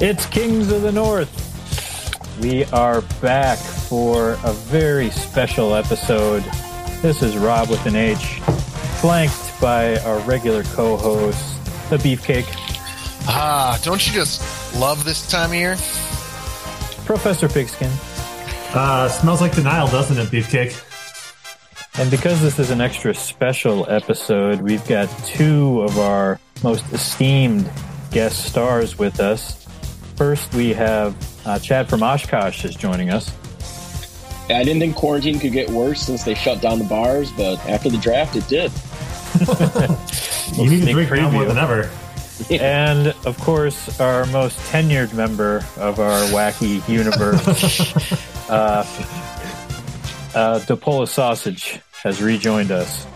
It's Kings of the North. We are back for a very special episode. This is Rob with an H, flanked by our regular co host, the Beefcake, Ah, don't you just love this time of year? Professor Pigskin. Uh, smells like denial, doesn't it, Beefcake? And because this is an extra special episode, we've got two of our most esteemed guest stars with us. First, we have uh, Chad from Oshkosh is joining us. I didn't think quarantine could get worse since they shut down the bars, but after the draft, it did. You need to sneak drink now more than ever. And of course, our most tenured member of our wacky universe, uh, uh, DePola Sausage, has rejoined us.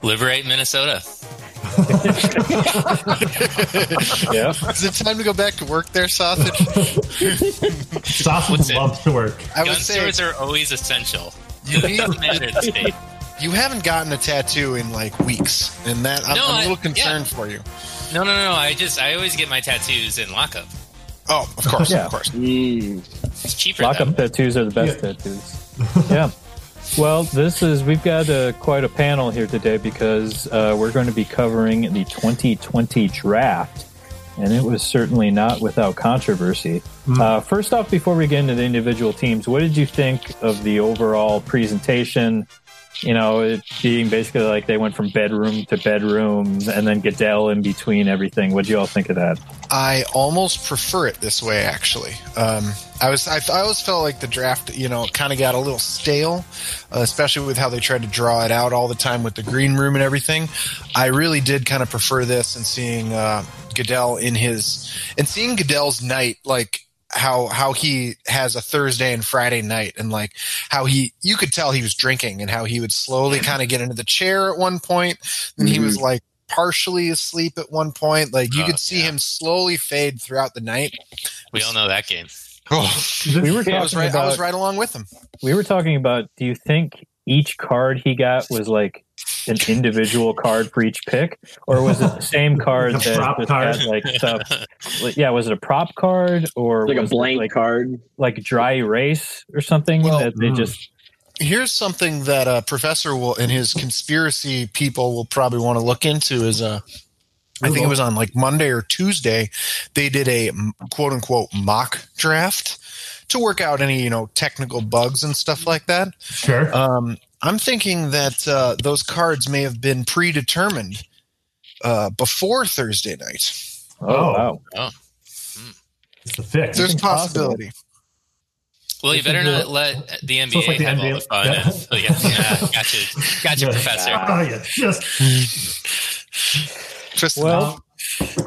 Liberate Minnesota. Yeah. Is it time to go back to work there, sausage? Sausage loves to work. I Gun would say stores are always essential. you, need, Commander of you haven't gotten a tattoo in like weeks, and that I'm, No, I'm a I- little concerned for you. No, no, no, no. I just I always get my tattoos in lockup. Oh, of course, Yeah. of course. Mm. It's cheaper. Lockup though. tattoos are the best tattoos. Yeah. Well, this is we've got uh, quite a panel here today because uh, we're going to be covering the 2020 draft, and it was certainly not without controversy. Uh, first off, before we get into the individual teams, what did you think of the overall presentation? You know, it being basically like they went from bedroom to bedroom, and then Goodell in between everything. What do you all think of that? I almost prefer it this way. Actually, um, I was I, I always felt like the draft, you know, kind of got a little stale, uh, especially with how they tried to draw it out all the time with the green room and everything. I really did kind of prefer this and seeing uh, Goodell in his and seeing Goodell's night like how how he has a Thursday and Friday night and like how he you could tell he was drinking and how he would slowly kind of get into the chair at one point and he was mm-hmm. like partially asleep at one point like you Oh, could see yeah. him slowly fade throughout the night We all know that game. oh, We were I was talking right I was right along with him we were talking about. Do you think each card he got was like an individual card for each pick, or was it the same card Like that prop just card? had like stuff? like, yeah, was it a prop card or Like a was it, blank like card. like dry erase or something Well, that they mm. just here's something that uh, professor will and his conspiracy people will probably want to look into is uh I think it was on like Monday or Tuesday. They did a quote unquote mock draft to work out any you know technical bugs and stuff like that. Sure. Um, I'm thinking that uh, those cards may have been predetermined uh, before Thursday night. oh, Oh. wow it's a fix. There's a think possible. possibility. Well, you better not let the NBA So like the have all the fun. yeah. and- oh, yeah, yeah, gotcha, gotcha, Yeah. professor. Oh, yeah, just. Just well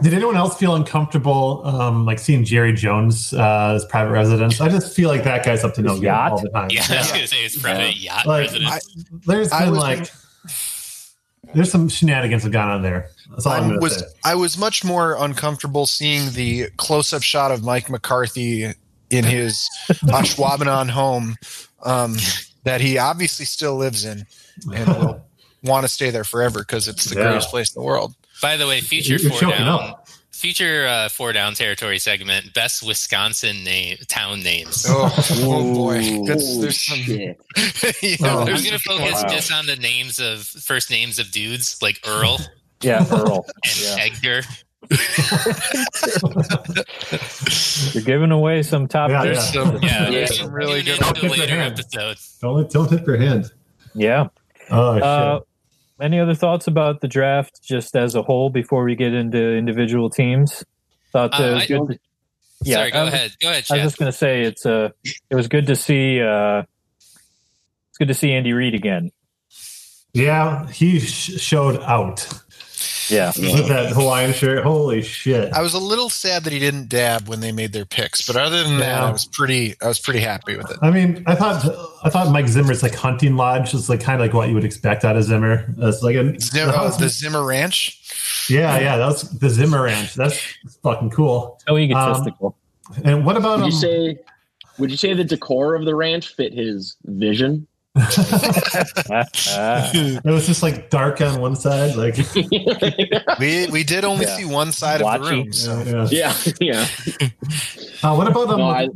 Did anyone else feel uncomfortable, um, like seeing Jerry Jones uh, as private residence? I just feel like that guy's up to no good all the time. Yeah, I was gonna say it's private yacht Like, residence. I- There's I been was- like, there's some shenanigans that have gone on there. That's all I'm I going to was say. I was much more uncomfortable seeing the close up shot of Mike McCarthy in his Ashwaubenon home um, that he obviously still lives in and will want to stay there forever because it's the Yeah. greatest place in the world. By the way, future You're four down, up. future uh, four down territory segment, best Wisconsin name town names. Oh, oh boy, Ooh, That's, there's some. shit. yeah, Oh. I'm gonna focus Wow. just on the names of first names of dudes like Earl yeah Earl and yeah. Edgar. you're giving away some top Yeah, picks. there's some, Yeah, there's we some really good. into Pick the later hand. episodes. Don't, don't tip your hand. yeah Oh, shit. Uh, any other thoughts about the draft just as a whole before we get into individual teams? Thought uh, I- good. to- yeah, Sorry, go I was- ahead. Go ahead, I was just going to say it's uh, it was good to see. Uh, it's good to see Andy Reid again. yeah, he sh- showed out Yeah, with that Hawaiian shirt. Holy shit. I was a little sad that he didn't dab when they made their picks, but other than that, I was pretty. I was pretty happy with it. I mean, I thought I thought Mike Zimmer's like hunting lodge is like kind of like what you would expect out of Zimmer. It's like a Zim, the oh, the Zimmer Ranch. yeah, yeah. that's the Zimmer ranch. That's fucking cool. so egotistical. And what about Would you um, say? Would you say the decor of the ranch fit his vision? It was just like dark on one side, like we we did only Yeah. see one side of the Blotchy. room. So. yeah. yeah, yeah. Uh, what about um, No, I-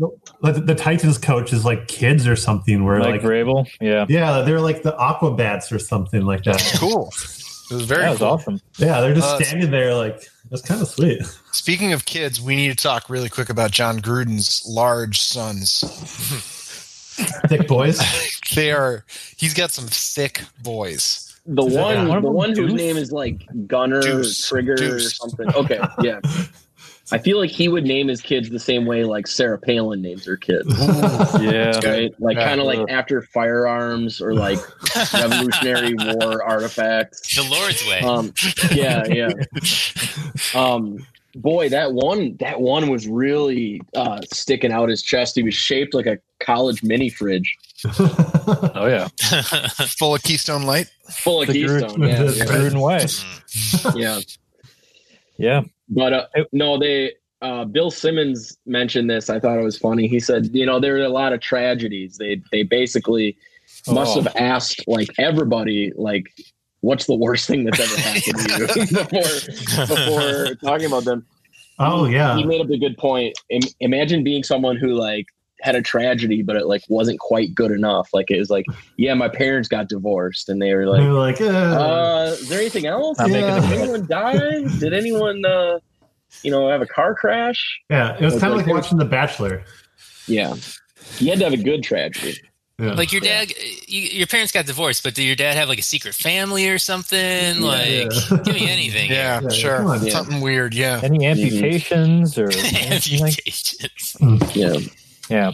the, the Titans coach is like kids or something? Where like like, Vrabel. Yeah. yeah, they're like the Aquabats or something like that. Cool. It was very That was cool. awesome. Yeah, they're just Uh, standing there like that's kind of sweet. Speaking of kids, we need to talk really quick about Jon Gruden's large sons. Thick boys. They are. He's got some thick boys. The Is one, one the one whose Deuce? name is like Gunner, Deuce. Trigger, or something. Okay, yeah. I feel like he would name his kids the same way like Sarah Palin names her kids, Yeah. right? Like Yeah. kind of like after firearms or like Revolutionary War artifacts. The Lord's way. Um, yeah, yeah. Um, boy, that one, that one was really uh, sticking out his chest. He was shaped like a college mini fridge, Oh yeah. Full of Keystone Light. full of The Keystone. Groot- Yeah, the yeah. Gruden way. yeah. Yeah. But uh, no, they uh, Bill Simmons mentioned this. I thought it was funny. He said, you know, there are a lot of tragedies. They they basically must Oh. have asked like everybody, like, what's the worst thing that's ever happened to you before before talking about them. oh yeah. He made up a good point. Im- imagine being someone who like had a tragedy, but it like wasn't quite good enough. Like it was like, yeah, my parents got divorced, and they were like, They're like, uh, uh, is there anything else? Not making Did anyone die? Did anyone, uh, you know, have a car crash? yeah. It was kind of like like- watching The Bachelor. Yeah, you had to have a good tragedy. Yeah. Like your dad, you, your parents got divorced, but did your dad have like a secret family or something? Like, Yeah. give me anything. Yeah, Yeah, sure. on. Yeah. Something weird. Yeah. Any amputations or anything like Amputations. Yeah, Yeah,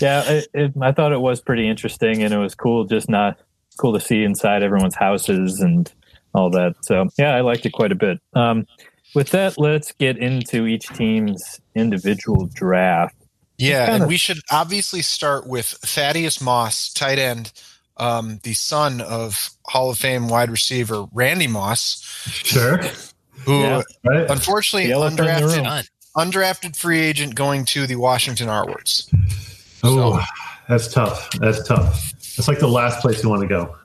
yeah. It, it, I thought it was pretty interesting, and it was cool. Just not cool to see inside everyone's houses and all that. So yeah, I liked it quite a bit. Um, with that, let's get into each team's individual draft. Yeah, Kinda- and we should obviously start with Thaddeus Moss, tight end, um, the son of Hall of Fame wide receiver Randy Moss, Sure. who Yeah. Right. unfortunately The elephant in the undrafted, undrafted free agent going to the Washington Artwards. Oh, that's tough. That's tough. That's like the last place you want to go.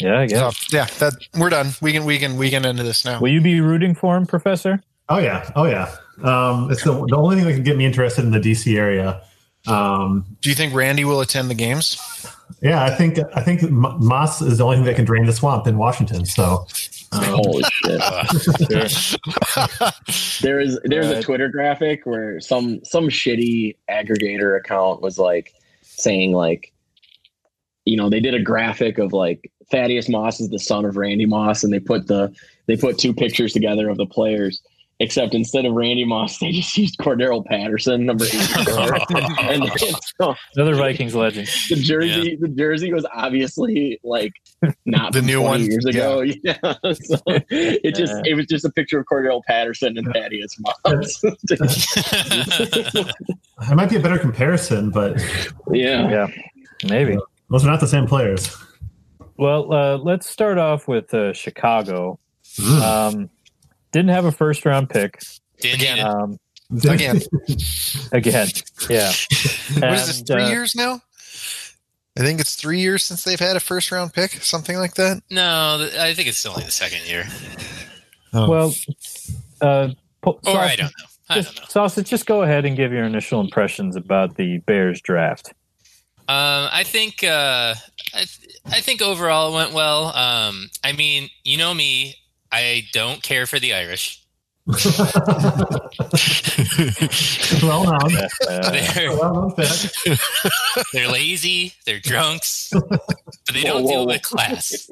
Yeah, I guess. So, yeah, that we're done. We can we can we can end this now. Will you be rooting for him, Professor? Oh yeah. Oh yeah. Um, it's the, the only thing that can get me interested in the DC area. Um, Do you think Randy will attend the games? yeah, I think I think Moss is the only thing that can drain the swamp in Washington. So holy shit. There is there's a Twitter graphic where some some shitty aggregator account was like saying like, you know, they did a graphic of like Thaddeus Moss is the son of Randy Moss, and they put the they put two pictures together of the players. Except instead of Randy Moss, they just used Cordarrelle Patterson, number 84. and so Another Vikings legend. the jersey, the jersey was obviously like not The new one? years ago. Yeah, so it just it was just a picture of Cordarrelle Patterson and Thaddeus Moss. it might be a better comparison, but yeah, Yeah, maybe. those are not the same players. Well, uh, let's start off with uh, Chicago. Mm. Um, didn't have a first round pick. Didn't Again. Um, Again, again, yeah. what is this? Three uh, years now? I think it's three years since they've had a first round pick, something like that. No, I think it's only the second year. Well, uh, po- Or I don't know. I don't just, know. Sausage, just go ahead and give your initial impressions about the Bears draft. Um, I think uh, I, I think overall it went well. Um, I mean, you know me, I don't care for the Irish. well known. Uh, They're Well known fact. they're lazy, they're drunks, but they don't Whoa, deal whoa, with class.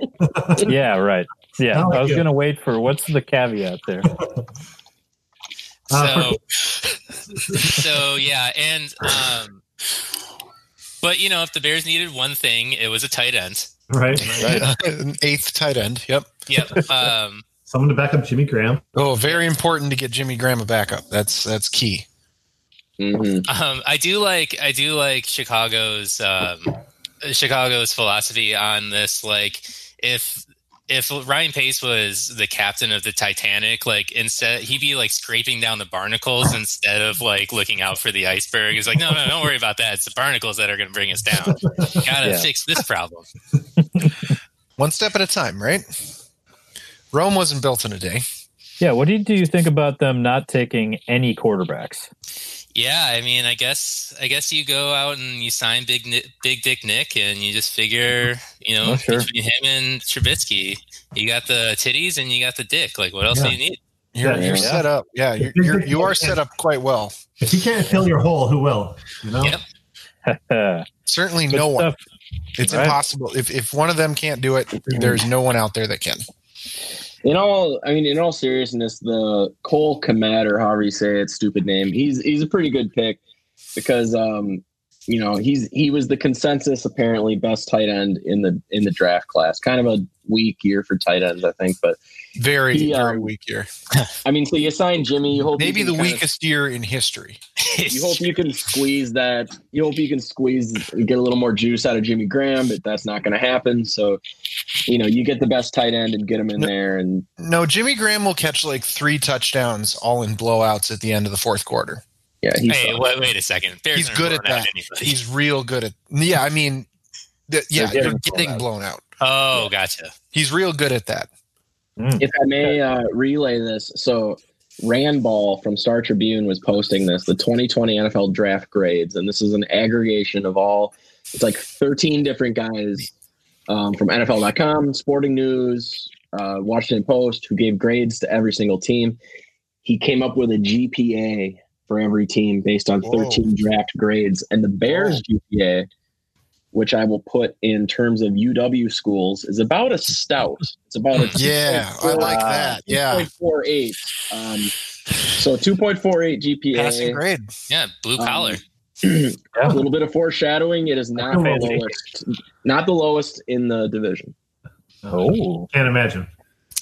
yeah, right. Yeah, I like I was it. going to wait for what's the caveat there. Uh, So, so yeah, and um, but you know, if the Bears needed one thing, it was a tight end. right. An eighth tight end. Yep. Yep. Um, Someone to back up Jimmy Graham. Oh, very important to get Jimmy Graham a backup. That's that's key. Mhm. um, I do like I do like Chicago's um, Chicago's philosophy on this. Like, if if Ryan Pace was the captain of the Titanic, like instead he'd be like scraping down the barnacles instead of like looking out for the iceberg. He's like, no, no, don't worry about that. It's the barnacles that are going to bring us down. Gotta Yeah. fix this problem. One step at a time, right? Rome wasn't built in a day. Yeah, what do you, do you think about them not taking any quarterbacks? Yeah, I mean, I guess I guess you go out and you sign Big Ni- Big Dick Nick, and you just figure, you know, Oh, sure. between him and Trubisky, you got the titties and you got the dick. Like, what else Yeah. do you need? You're, Yeah. you're Yeah. set up. Yeah, you're, you're you are set up quite well. If you can't fill your hole, who will? You know? Yep. Good Certainly, no one. It's Right. impossible. If if one of them can't do it, there's no one out there that can. In all, I mean, in all seriousness, the Cole Komet or however you say it, stupid name. He's he's a pretty good pick because um, you know he's he was the consensus apparently best tight end in the in the draft class. Kind of a weak year for tight ends, I think. But Very He, very um, weak year. I mean, so you sign Jimmy. You hope Maybe can the kinda- weakest year in history. You hope you can squeeze that. You hope you can squeeze, get a little more juice out of Jimmy Graham, but that's not going to happen. So, you know, you get the best tight end and get him in No. there, and No, Jimmy Graham will catch like three touchdowns all in blowouts at the end of the fourth quarter. yeah, he's Hey, wait, wait a second. Bears He's good at that. He's real good at. Yeah, I mean, the, yeah, They're you're getting getting blown blown out. Oh, gotcha. He's real good at that. Mm. if I may uh, relay this, so Rand Ball from Star Tribune was posting this, the 2020 NFL draft grades, and this is an aggregation of all. It's like 13 different guys um, from NFL.com, Sporting News, uh, Washington Post, who gave grades to every single team. He came up with a GPA for every team based on Whoa. 13 draft grades, and the Bears GPA. Which I will put in terms of UW schools is about a stout. It's about a Yeah, I like Wow. that. Yeah, 2.48. Um, so 2.48 GPA. passing grade. Yeah, blue Um, collar. a little bit of foreshadowing. It is not the lowest, not the lowest in the division. Oh, Can't imagine.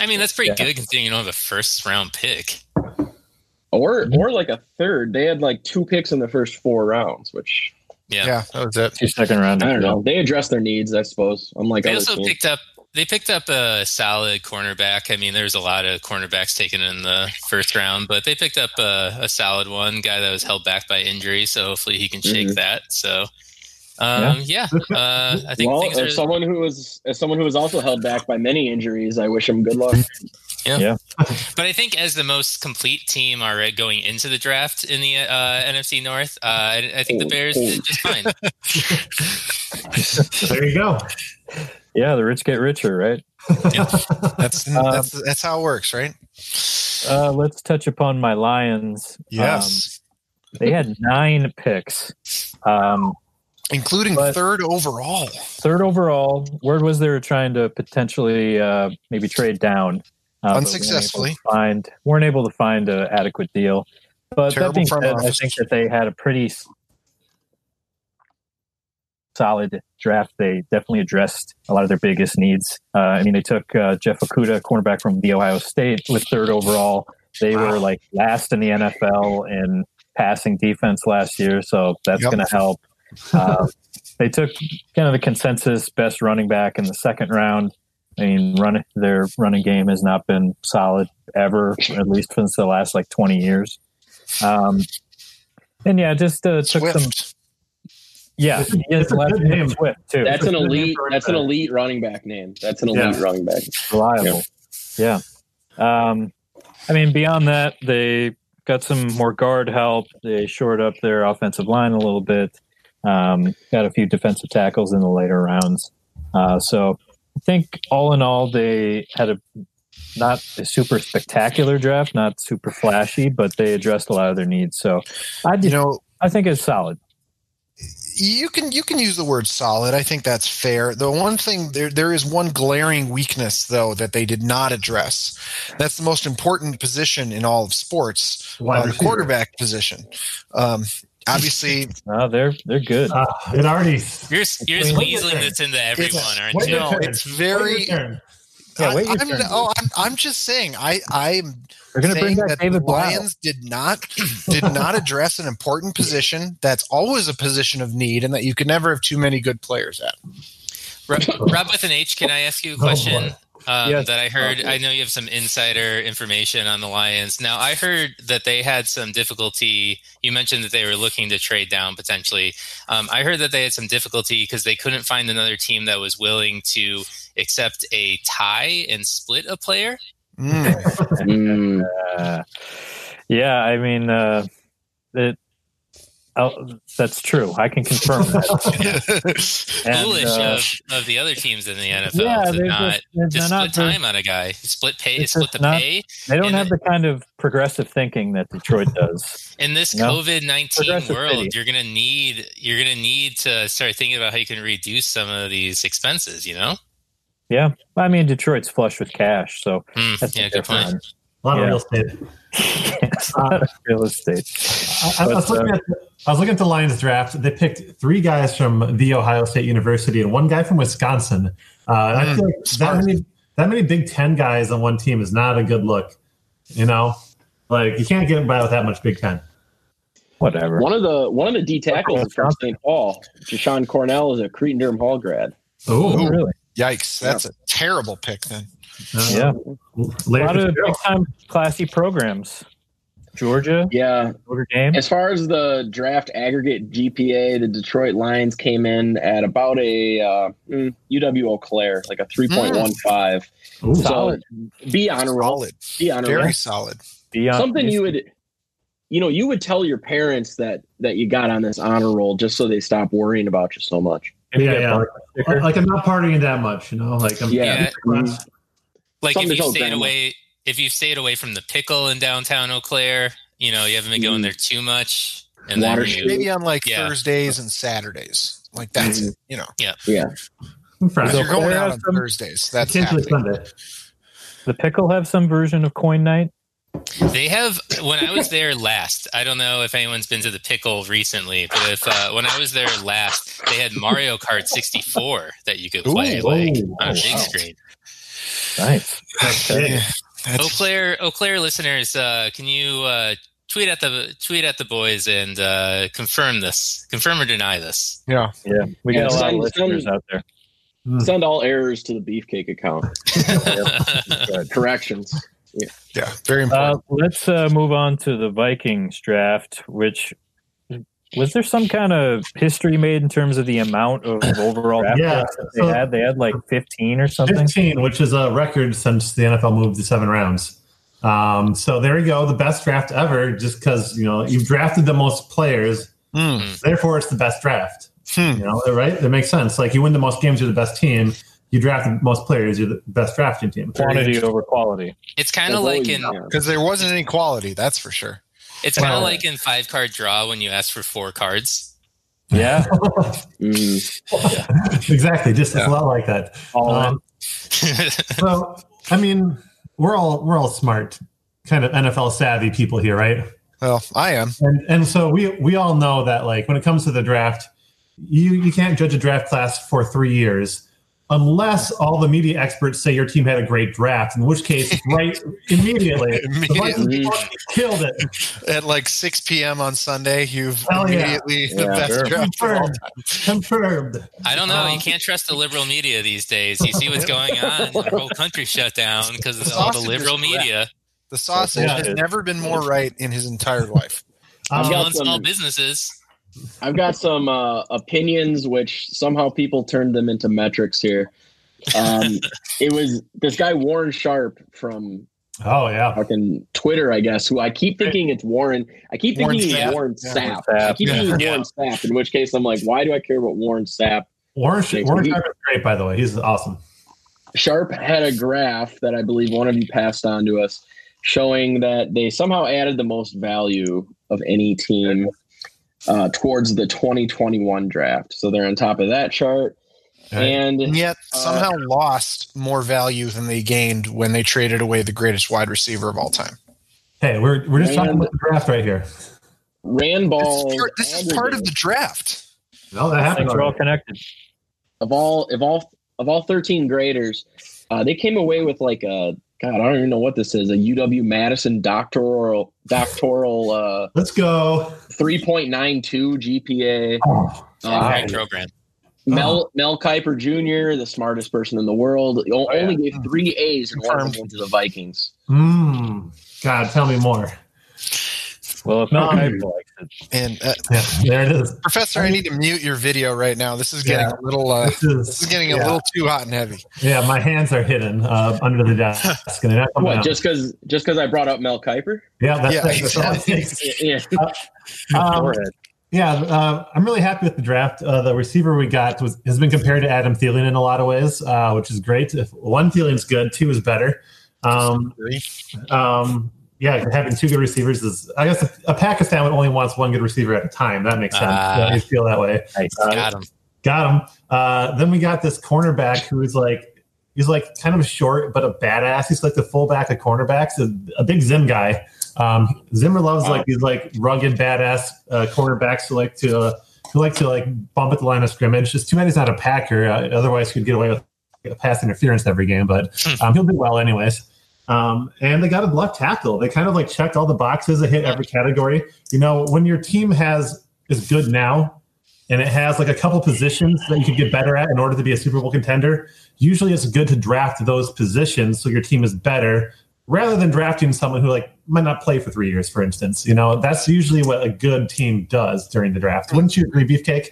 I mean, that's pretty Yeah. good considering you don't have a first round pick. Or or like a third. They had like two picks in the first four rounds, which Yeah. Yeah, that was it. two second round. I don't know. They addressed their needs, I suppose. Unlike They other also teams. picked up they picked up a solid cornerback. I mean, there's a lot of cornerbacks taken in the first round, but they picked up a, a solid one guy that was held back by injury. So hopefully he can shake Mhm. that. So, um, yeah, uh, I think well, as are. someone who was as someone who was also held back by many injuries, I wish him good luck. But I think as the most complete team already going into the draft in the uh, NFC North, uh, I, I think the Oh, Bears oh. did just fine. There you go. Yeah, the rich get richer, right? That's Um, that's that's how it works, right? Uh, let's touch upon my Lions. Yes, Um, they had nine picks. Um, including but- third overall. third overall. Word was they were trying to potentially uh, maybe trade down. Uh, but weren't Unsuccessfully. find weren't able to find an adequate deal. But Terrible that being said, I think that they had a pretty solid draft. They definitely addressed a lot of their biggest needs. Uh, I mean, they took uh, Jeff Okudah, cornerback from the Ohio State, with third overall. They Wow. were like last in the NFL in passing defense last year, so that's Yep. going to help. Uh, they took kind of the consensus best running back in the second round. I mean, run their running game has not been solid ever, at least since the last like twenty years. Um, and yeah, just uh, took some. Yeah, he has It's a last name name. Swift too. That's an elite. That's an elite running back name. That's an elite Yeah. running back. reliable. Yeah. Um, I mean, beyond that, they got some more guard help. They shored up their offensive line a little bit. Um, got a few defensive tackles in the later rounds. Uh, so I think all in all, they had a not a super spectacular draft, not super flashy, but they addressed a lot of their needs. So I You know, I think it's solid. you can you can use the word solid. I think that's fair. The one thing there there is one glaring weakness though that they did not address. That's the most important position in all of sports, Wide uh, the quarterback position. Um, obviously, Uh, they're they're good. Uh, it already. You're you're just weaseling this into everyone, aren't you? No, it's very- Yeah, wait I, am oh, I'm, I'm just saying. I I'm They're going to bring saying back that David the Blough. Did not did not address an important position that's always a position of need, and that you can never have too many good players at. Rob, Rob with an H, can I ask you a Oh, question? boy. Um, Yes. that I heard. Okay. I know you have some insider information on the Lions. Now, I heard that they had some difficulty. You mentioned that they were looking to trade down potentially. Um, I heard that they had some difficulty because they couldn't find another team that was willing to accept a tie and split a player. Mm. Mm. Uh, yeah, I mean, uh, it, oh, that's true. I can confirm that. And, Foolish uh, of, of the other teams in the NFL Yeah, to they're not just- they're to split not very- time on a guy, split pay, split the not- pay. they don't and have the kind of progressive thinking that Detroit does. In this No. COVID nineteen world, city. you're gonna need you're gonna need to start thinking about how you can reduce some of these expenses. You know, Yeah, I mean, Detroit's flush with cash, so that's yeah, what good they're point. A lot Yeah. of real estate. It's not real estate. I, I was But, uh, looking at I was looking at the Lions draft. They picked three guys from the Ohio State University and one guy from Wisconsin. Uh, and I Mm, feel like that many that many Big Ten guys on one team is not a good look. You know, like you can't get by with that much Big Ten. Whatever. One of the one of the D tackles is from St. Paul. Jashon Cornell is a Cretin Derham Hall grad. Oh, really? Yikes! That's a terrible pick. Then uh, Yeah. A lot of big time classy programs. Georgia, Yeah, Notre Dame. As far as the draft aggregate GPA, the Detroit Lions came in at about a uh, mm, UW Eau Claire, like a 3.15. Ooh. So be honorable. solid, Be honorable. very solid. Beyond- Something you would, you know, you would tell your parents that that you got on this honor roll just so they stop worrying about you so much. Yeah, yeah. Like I'm not partying that much, you know. Like I'm Yeah. Yeah. Like Something if you stayed grandma. away, if you stayed away from the pickle in downtown Eau Claire, you know you haven't been going Mm. there too much. And Water then you, Maybe on like Yeah. Thursdays and Saturdays. Like that's it. You know, Yeah. I'm if you're going out on some- Thursdays, that's Potentially. Sunday. The pickle have some version of coin night. They have when I was there last. I don't know if anyone's been to the pickle recently, but if uh, when I was there last, they had Mario Kart 64 that you could play Ooh. like Ooh. on a big wow. screen. Nice. Okay. Yeah, Eau Claire, Eau Claire listeners, uh, can you uh, tweet at the tweet at the boys and uh, confirm this, confirm or deny this? yeah. Yeah, we Yeah, got a lot of listeners send- out there. Mm. Send all errors to the Beefcake account. Good. Corrections. Yeah, very important. Uh, let's uh, move on to the Vikings draft. Which was there some kind of history made in terms of the amount of overall draft Yeah, picks that they so- had? They had like fifteen or something. 15, which is a record since the NFL moved to seven rounds. Um, so there you go, the best draft ever, just because you know you've drafted the most players, Mm. therefore it's the best draft. Hmm. You know, right? That makes sense. Like you win the most games, you're the best team. You draft the most players, you're the best drafting team. Quantity over quality. it's kind of like in. Because there wasn't any quality, that's for sure. It's kind of Well- like in five card draw when you ask for four cards. Yeah, Mm. exactly. Just it's Yeah. a lot like that. all. Um, so I mean, we're all we're all smart, kind of NFL savvy people here, right? Well, I am. And and so we we all know that like when it comes to the draft, you you can't judge a draft class for three years unless all the media experts say your team had a great draft, in which case, right immediately, Immediately. Killed it. At like 6 p.m. on Sunday, you've Hell yeah. immediately the Yeah, best sure. draft Confirmed. Confirmed. I don't know. You Um, can't trust the liberal media these days. You see what's going on. The whole country shut down because of The all the liberal media The sausage Yeah. has never been more right in his entire life. Um, got killing some- small businesses. I've got some uh, opinions, which somehow people turned them into metrics here. Um, it was this guy Warren Sharp from oh yeah. fucking Twitter, I guess. Who I keep thinking it's Warren. I keep Warren thinking Sapp. it's Warren Sapp. Warren I Sapp. keep thinking Yeah. Warren Sapp. In which case, I'm like, why do I care about Warren Sapp? Warren Sh- Warren He- Sharp is great, by the way. He's awesome. Sharp had a graph that I believe one of you passed on to us, showing that they somehow added the most value of any team uh, towards the 2021 draft. So they're on top of that chart. Right. And And yet Uh, somehow lost more value than they gained when they traded away the greatest wide receiver of all time. Hey, we're we're just talking about the draft right here. ran This ball is part, this is part of the draft. No, that happened. Things are all connected. of all of all of all 13 graders, uh, they came away with like a God, I don't even know what this is, a UW Madison doctoral doctoral uh, Let's go. 3.92 GPA. Oh, Uh, program. Mel Mel Kiper Jr., the smartest person in the world, o- Oh, yeah. only gave three A's and one of them to the Vikings. Mm. God, tell me more. Well, if Mel Um, Kiper it, And uh, Yeah, there it is. Professor, I need to mute your video right now. This is getting Yeah. a little. Uh, This is, this is getting a yeah. little too hot and heavy. Yeah, my hands are hidden uh, under the desk, and they're not coming What? out. Just because just because I brought up Mel Kiper? yeah, that's, Yeah. That's exactly. takes. Yeah. Um. Yeah, uh, I'm really happy with the draft. Uh, the receiver we got was, has been compared to Adam Thielen in a lot of ways, uh, which is great. If one Thielen's good, two is better. Um, um, yeah, having two good receivers is, I guess, a, a would only wants one good receiver at a time. That makes sense. Ah. I feel that way. Nice. Uh, Got him. Got him. Uh, then we got this cornerback who's like, he's like kind of short but a badass. He's like the fullback of cornerbacks, a, a big Zim guy. Um, Zimmer loves like these like rugged badass uh, cornerbacks who like to uh, who like to like bump at the line of scrimmage. Just too bad he's not a Packer. Uh, otherwise, he'd get away with pass interference every game. But um, he'll do well anyways. Um, and they got a left tackle. They kind of like checked all the boxes. They hit every category. You know, when your team has is good now, and it has like a couple positions that you could get better at in order to be a Super Bowl contender, usually it's good to draft those positions so your team is better rather than drafting someone who like might not play for three years, for instance. You know, that's usually what a good team does during the draft. Wouldn't you agree, Beefcake?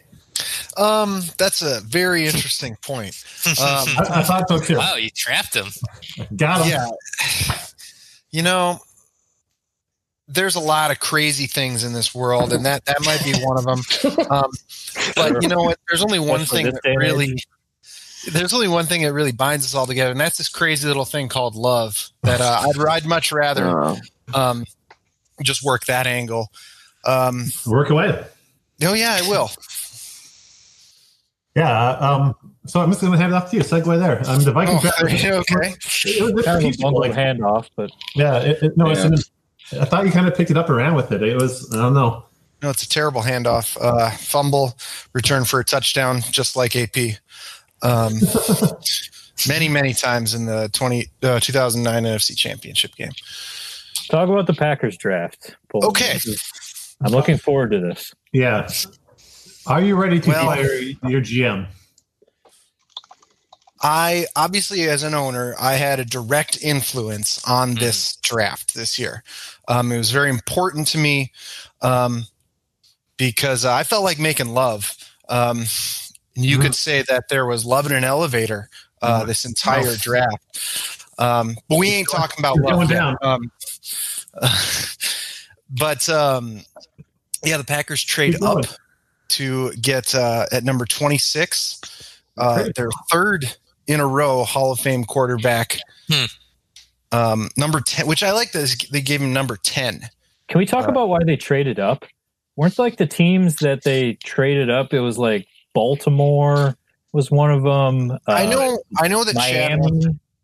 Um, that's a very interesting point. Um, I, I thought so too. Wow, you trapped him. Got him. yeah, you know, there's a lot of crazy things in this world, and that that might be one of them. Um, but you know what? There's only one Especially thing that really. age. There's only one thing that really binds us all together, and that's this crazy little thing called love. That uh, I'd, I'd much rather Uh, um, just work that angle. Um, Work away. oh yeah, I will. Yeah. Um, so I'm just going to hand it off to you. Segue there. Um, the Vikings. Oh, okay. It was Kind of a peaceful, like- handoff, but Yeah, it, it, no, Yeah. it's. An, I thought you kind of picked it up and ran with it. It was. I don't know. No, it's a terrible handoff. Uh, fumble, return for a touchdown, just like AP. Um, many, many times in the 20, uh, 2009 NFC Championship game. talk about the Packers draft. Paul. Okay. I'm looking forward to this. Yeah. Are you ready to Well- fire your GM? I obviously, as an owner, I had a direct influence on this draft this year. Um, it was very important to me um, because I felt like making love. Um, and you Mhm. could say that there was love in an elevator uh, Mhm. this entire No. draft. Um, but we ain't talking about You're love. down. Um, but um, yeah, the Packers trade up to get uh, at number 26, uh, their third in a row Hall of Fame quarterback. Hmm. Um, number 10, which I like this. They gave him number 10. Can we talk Uh, about why they traded up? Weren't like the teams that they traded up? It was like Baltimore was one of them. Uh, I know, I know that Chad,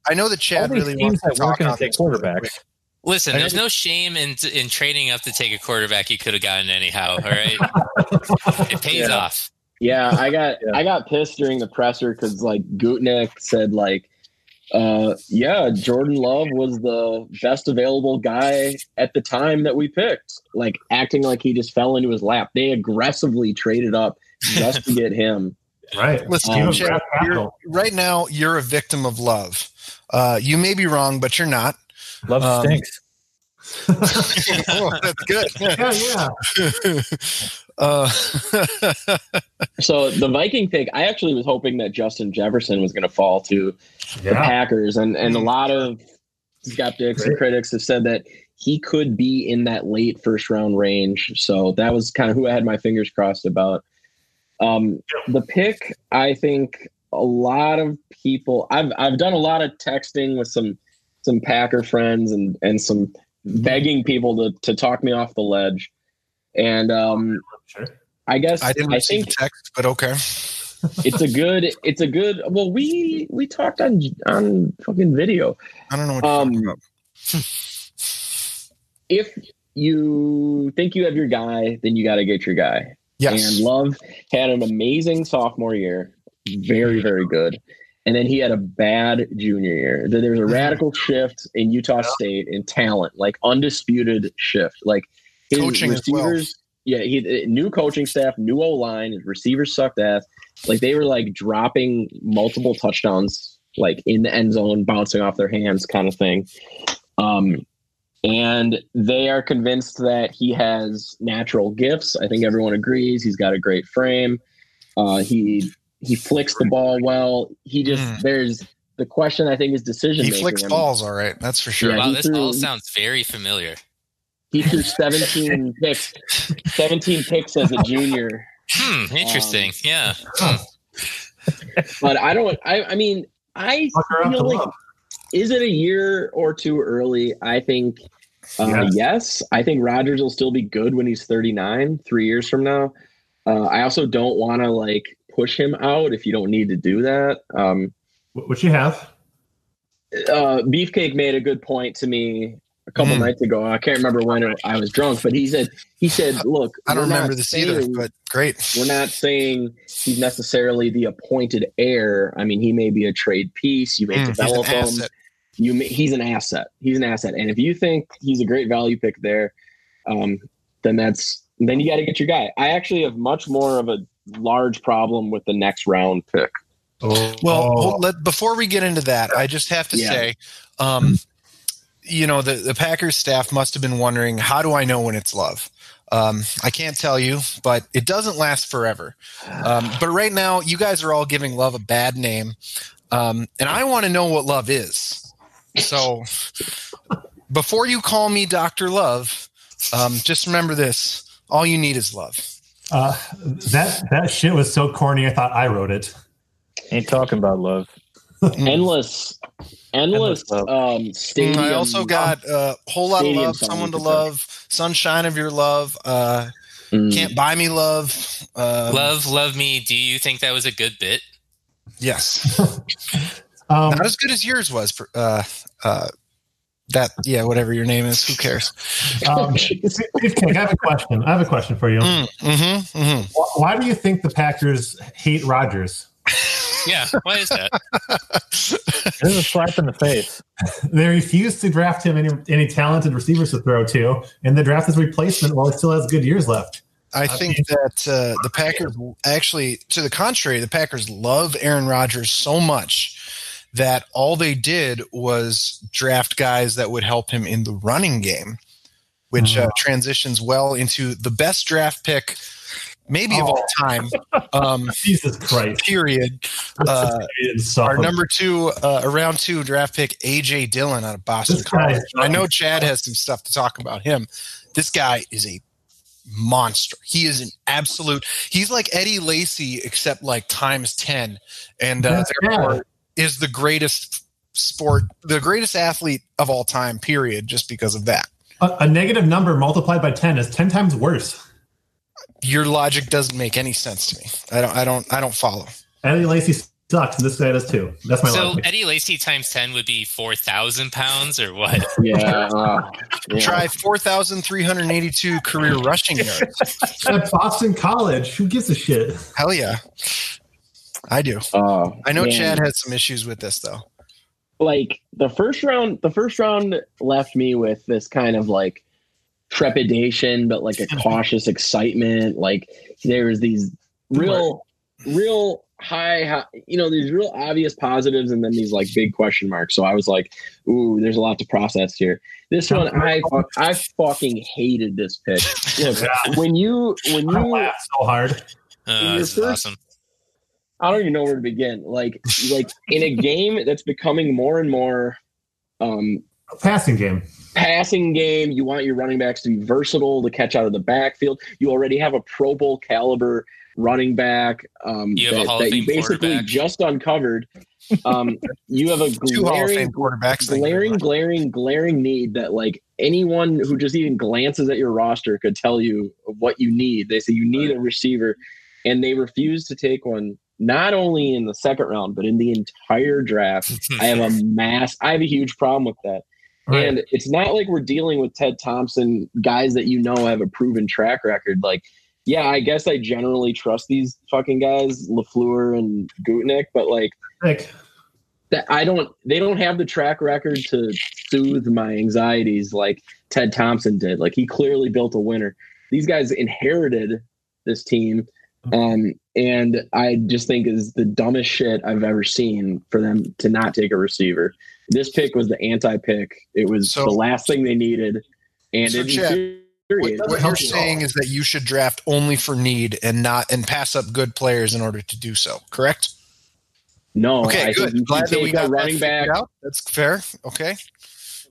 I know that All Chad these really teams wants to that weren't talk going on to take this quarterbacks. Quick. Listen, there's no shame in in trading up to take a quarterback you could have gotten anyhow. All right, it pays Yeah. off. yeah, I got Yeah. I got pissed during the presser because like Gutnick said like, uh, yeah, Jordan Love was the best available guy at the time that we picked. Like acting like he just fell into his lap. They aggressively traded up just to get him. Right. Listen, Um, Chad, draft you're- right now you're a victim of love. Uh, you may be wrong, but you're not. Love Um, stinks. oh, that's good. Yeah, yeah. uh, So the Viking pick, I actually was hoping that Justin Jefferson was going to fall to the Packers, and and a lot of skeptics and critics have said that he could be in that late first round range. So that was kind of who I had my fingers crossed about. Um, the pick, I think a lot of people. I've I've done a lot of texting with some some Packer friends and and some begging people to to talk me off the ledge, and um, Sure. I guess I didn't I receive think text, but okay. it's a good it's a good well we we talked on on fucking video I don't know what you're Um, talking about. if you think you have your guy then you got to get your guy Yes. and love had an amazing sophomore year very very good and then he had a bad junior year there there was a radical shift in utah state in talent like undisputed shift like his Coaching as well. receivers yeah, he new coaching staff, new O line, his receivers sucked ass. Like they were like dropping multiple touchdowns like in the end zone, bouncing off their hands, kind of thing. Um, and they are convinced that he has natural gifts. I think everyone agrees. He's got a great frame. Uh, he he flicks the ball well. He just Mm. there's the question. I think is decision. He making. flicks I mean, balls, all right. That's for sure. Yeah, wow, this threw- all sounds very familiar. He threw 17 picks, 17 picks as a junior. Hmm, interesting. Um, yeah. But I don't. I I mean, I Fuck her up to feel like love. is it a year or two early? I think uh, Yes. yes. I think Rodgers will still be good when he's 39, three years from now. Uh, I also don't want to like push him out if you don't need to do that. Um, Wh- What you have? uh, Beefcake made a good point to me a couple Mm. nights ago. I can't remember when I was drunk, but he said he said, "Look, I don't remember this either, but great. we're not saying he's necessarily the appointed heir. I mean, he may be a trade piece. You may Mm, he's an develop him. asset. You may, he's an asset. He's an asset. And if you think he's a great value pick there, um, then that's then you got to get your guy. I actually have much more of a large problem with the next round pick. Oh, Well, let, before we get into that, I just have to Yeah. say, um, you know, the, the Packers staff must have been wondering, how do I know when it's love? Um, I can't tell you, but it doesn't last forever. Um, but right now, you guys are all giving love a bad name. Um, and I want to know what love is. So before you call me Dr. Love, um, just remember this all you need is love. Uh, that that shit was so corny. I thought I wrote it. Ain't talking about love. Endless, endless, Endless love. um, stadium. I also got a whole lot of love, someone to for love, sunshine of your love. Uh, Mm. can't buy me love. Um, love, love me. Do you think that was a good bit? Yes, Um, not as good as yours was. Uh, uh, that yeah, whatever your name is, who cares? um, Beefcake, I have a question. I have a question for you. Mm, mm-hmm, mm-hmm. Wh- Why do you think the Packers hate Rodgers? Yeah. Why is that? This is a slap in the face. They refuse to draft him any, any talented receivers to throw to, and the draft his replacement while he still has good years left. I think that uh, the Packers actually, to the contrary, the Packers love Aaron Rodgers so much that all they did was draft guys that would help him in the running game, which uh, transitions well into the best draft pick, maybe of all time. Um, Jesus Christ. period. Uh, our number two, uh, round two draft pick, AJ Dillon out of Boston College. I know Chad has some stuff to talk about him. This guy is a monster. He is an absolute. He's like Eddie Lacy, except like times ten, and uh, therefore. Is the greatest sport, the greatest athlete of all time. Period. Just because of that. a, a negative number multiplied by 10 is 10 times worse. Your logic doesn't make any sense to me. I don't. I don't. I don't follow. Eddie Lacy sucks, and this guy does too. That's my So logic. Eddie Lacy times ten would be four thousand pounds, or what? yeah, uh, yeah. Try four thousand three hundred eighty-two career rushing yards. At Boston College, who gives a shit? Hell yeah, I do. Uh, I know man. Chad has some issues with this though. like the first round the first round left me with this kind of like trepidation but like a cautious excitement like there was these real real high, high you know these real obvious positives and then these like big question marks so i was like ooh there's a lot to process here this one i i fucking hated this pick Look, when you when I you laughed so hard. Uh, your this is first- awesome. I don't even know where to begin. Like, like in a game that's becoming more and more um, Passing game. passing game, you want your running backs to be versatile to catch out of the backfield. You already have a Pro Bowl caliber running back um, You have a that, of that you basically just uncovered. Um, you have a Two Hall of glaring, Fame quarterbacks. thank you very glaring, glaring, glaring need that like anyone who just even glances at your roster could tell you what you need. They say you need a receiver, and they refuse to take one. Not only in the second round, but in the entire draft. I have a mass. I have a huge problem with that. Right. And it's not like we're dealing with Ted Thompson, guys that you know have a proven track record. Like, yeah, I guess I generally trust these fucking guys, Lafleur and Gutnick, but like Nick, that I don't they don't have the track record to soothe my anxieties like Ted Thompson did. Like he clearly built a winner. these guys inherited this team, um, and I just think is the dumbest shit I've ever seen for them to not take a receiver. This pick was the anti-pick. It was So- the last thing they needed, and So, Chad, What, what you're all. saying is that you should draft only for need and not and pass up good players in order to do so. Correct? No, Okay, I good. Glad that we got running back. out. That's fair. Okay.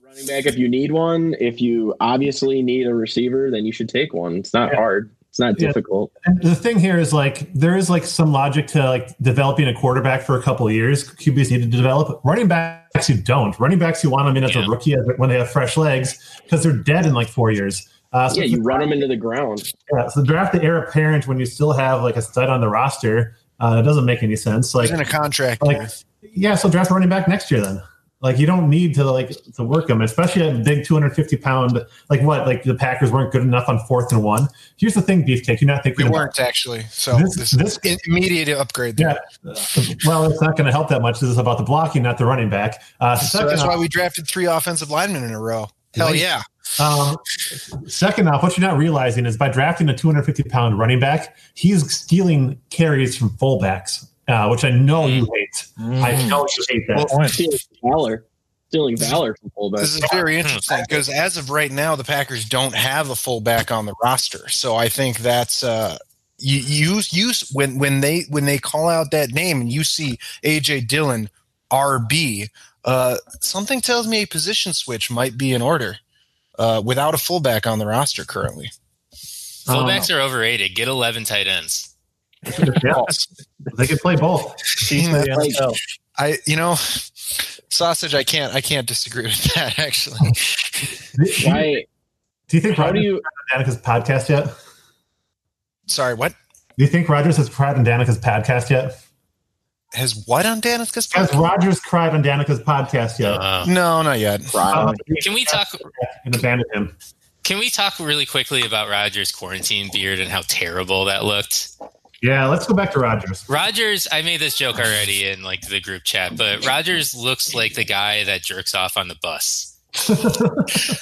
Running back, if you need one, if you obviously need a receiver, then you should take one. It's not Yeah. hard. It's not Yeah. difficult. And the thing here is like there is like some logic to like developing a quarterback for a couple of years. QBs need to develop running backs who don't. Running backs who want them in as Yeah. a rookie when they have fresh legs because they're dead in like four years. Uh, so Yeah, you run draft- them into the ground. Yeah, so draft the heir apparent when you still have like a stud on the roster. Uh, it doesn't make any sense. Like He's in a contract. like year. yeah, so draft a running back next year then. Like you don't need to like to work them, especially a big 250 pound. Like what? Like the Packers weren't good enough on fourth and one. Here's the thing, Beefcake. You're not thinking we about weren't actually. So This- this, this- is immediate upgrade. Yeah. Well, it's not going to help that much. This is about the blocking, not the running back. Uh, So second, that's why we drafted three offensive linemen in a row. Hell yeah. um, second off, what you're not realizing is by drafting a 250 pound running back, he's stealing carries from fullbacks, uh, which I know you hate. I know you hate that. Well, Stealing valor. Stealing valor from fullback. This is very interesting because as of right now, the Packers don't have a fullback on the roster. So I think that's uh, you use you when when they when they call out that name and you see AJ Dillon RB, uh, something tells me a position switch might be in order uh, without a fullback on the roster currently. Fullbacks are overrated. Get 11 tight ends. Yeah, they could play both. Teach me Like- I you know sausage. I can't I can't disagree with that actually. Do you, Why? do you think How do Rodgers you? has Danica's podcast yet? Sorry, what Do you think Rodgers has cried on Danica's podcast yet? has what on Danica's podcast? Has podcast? Rodgers cried on Danica's podcast yet? Uh, No, not yet. Uh, can we talk? and abandoned him? Can we talk really quickly about Rodgers' quarantine beard and how terrible that looked? Yeah, let's go back to Rodgers. Rodgers, I made this joke already in like the group chat, but Rodgers looks like the guy that jerks off on the bus.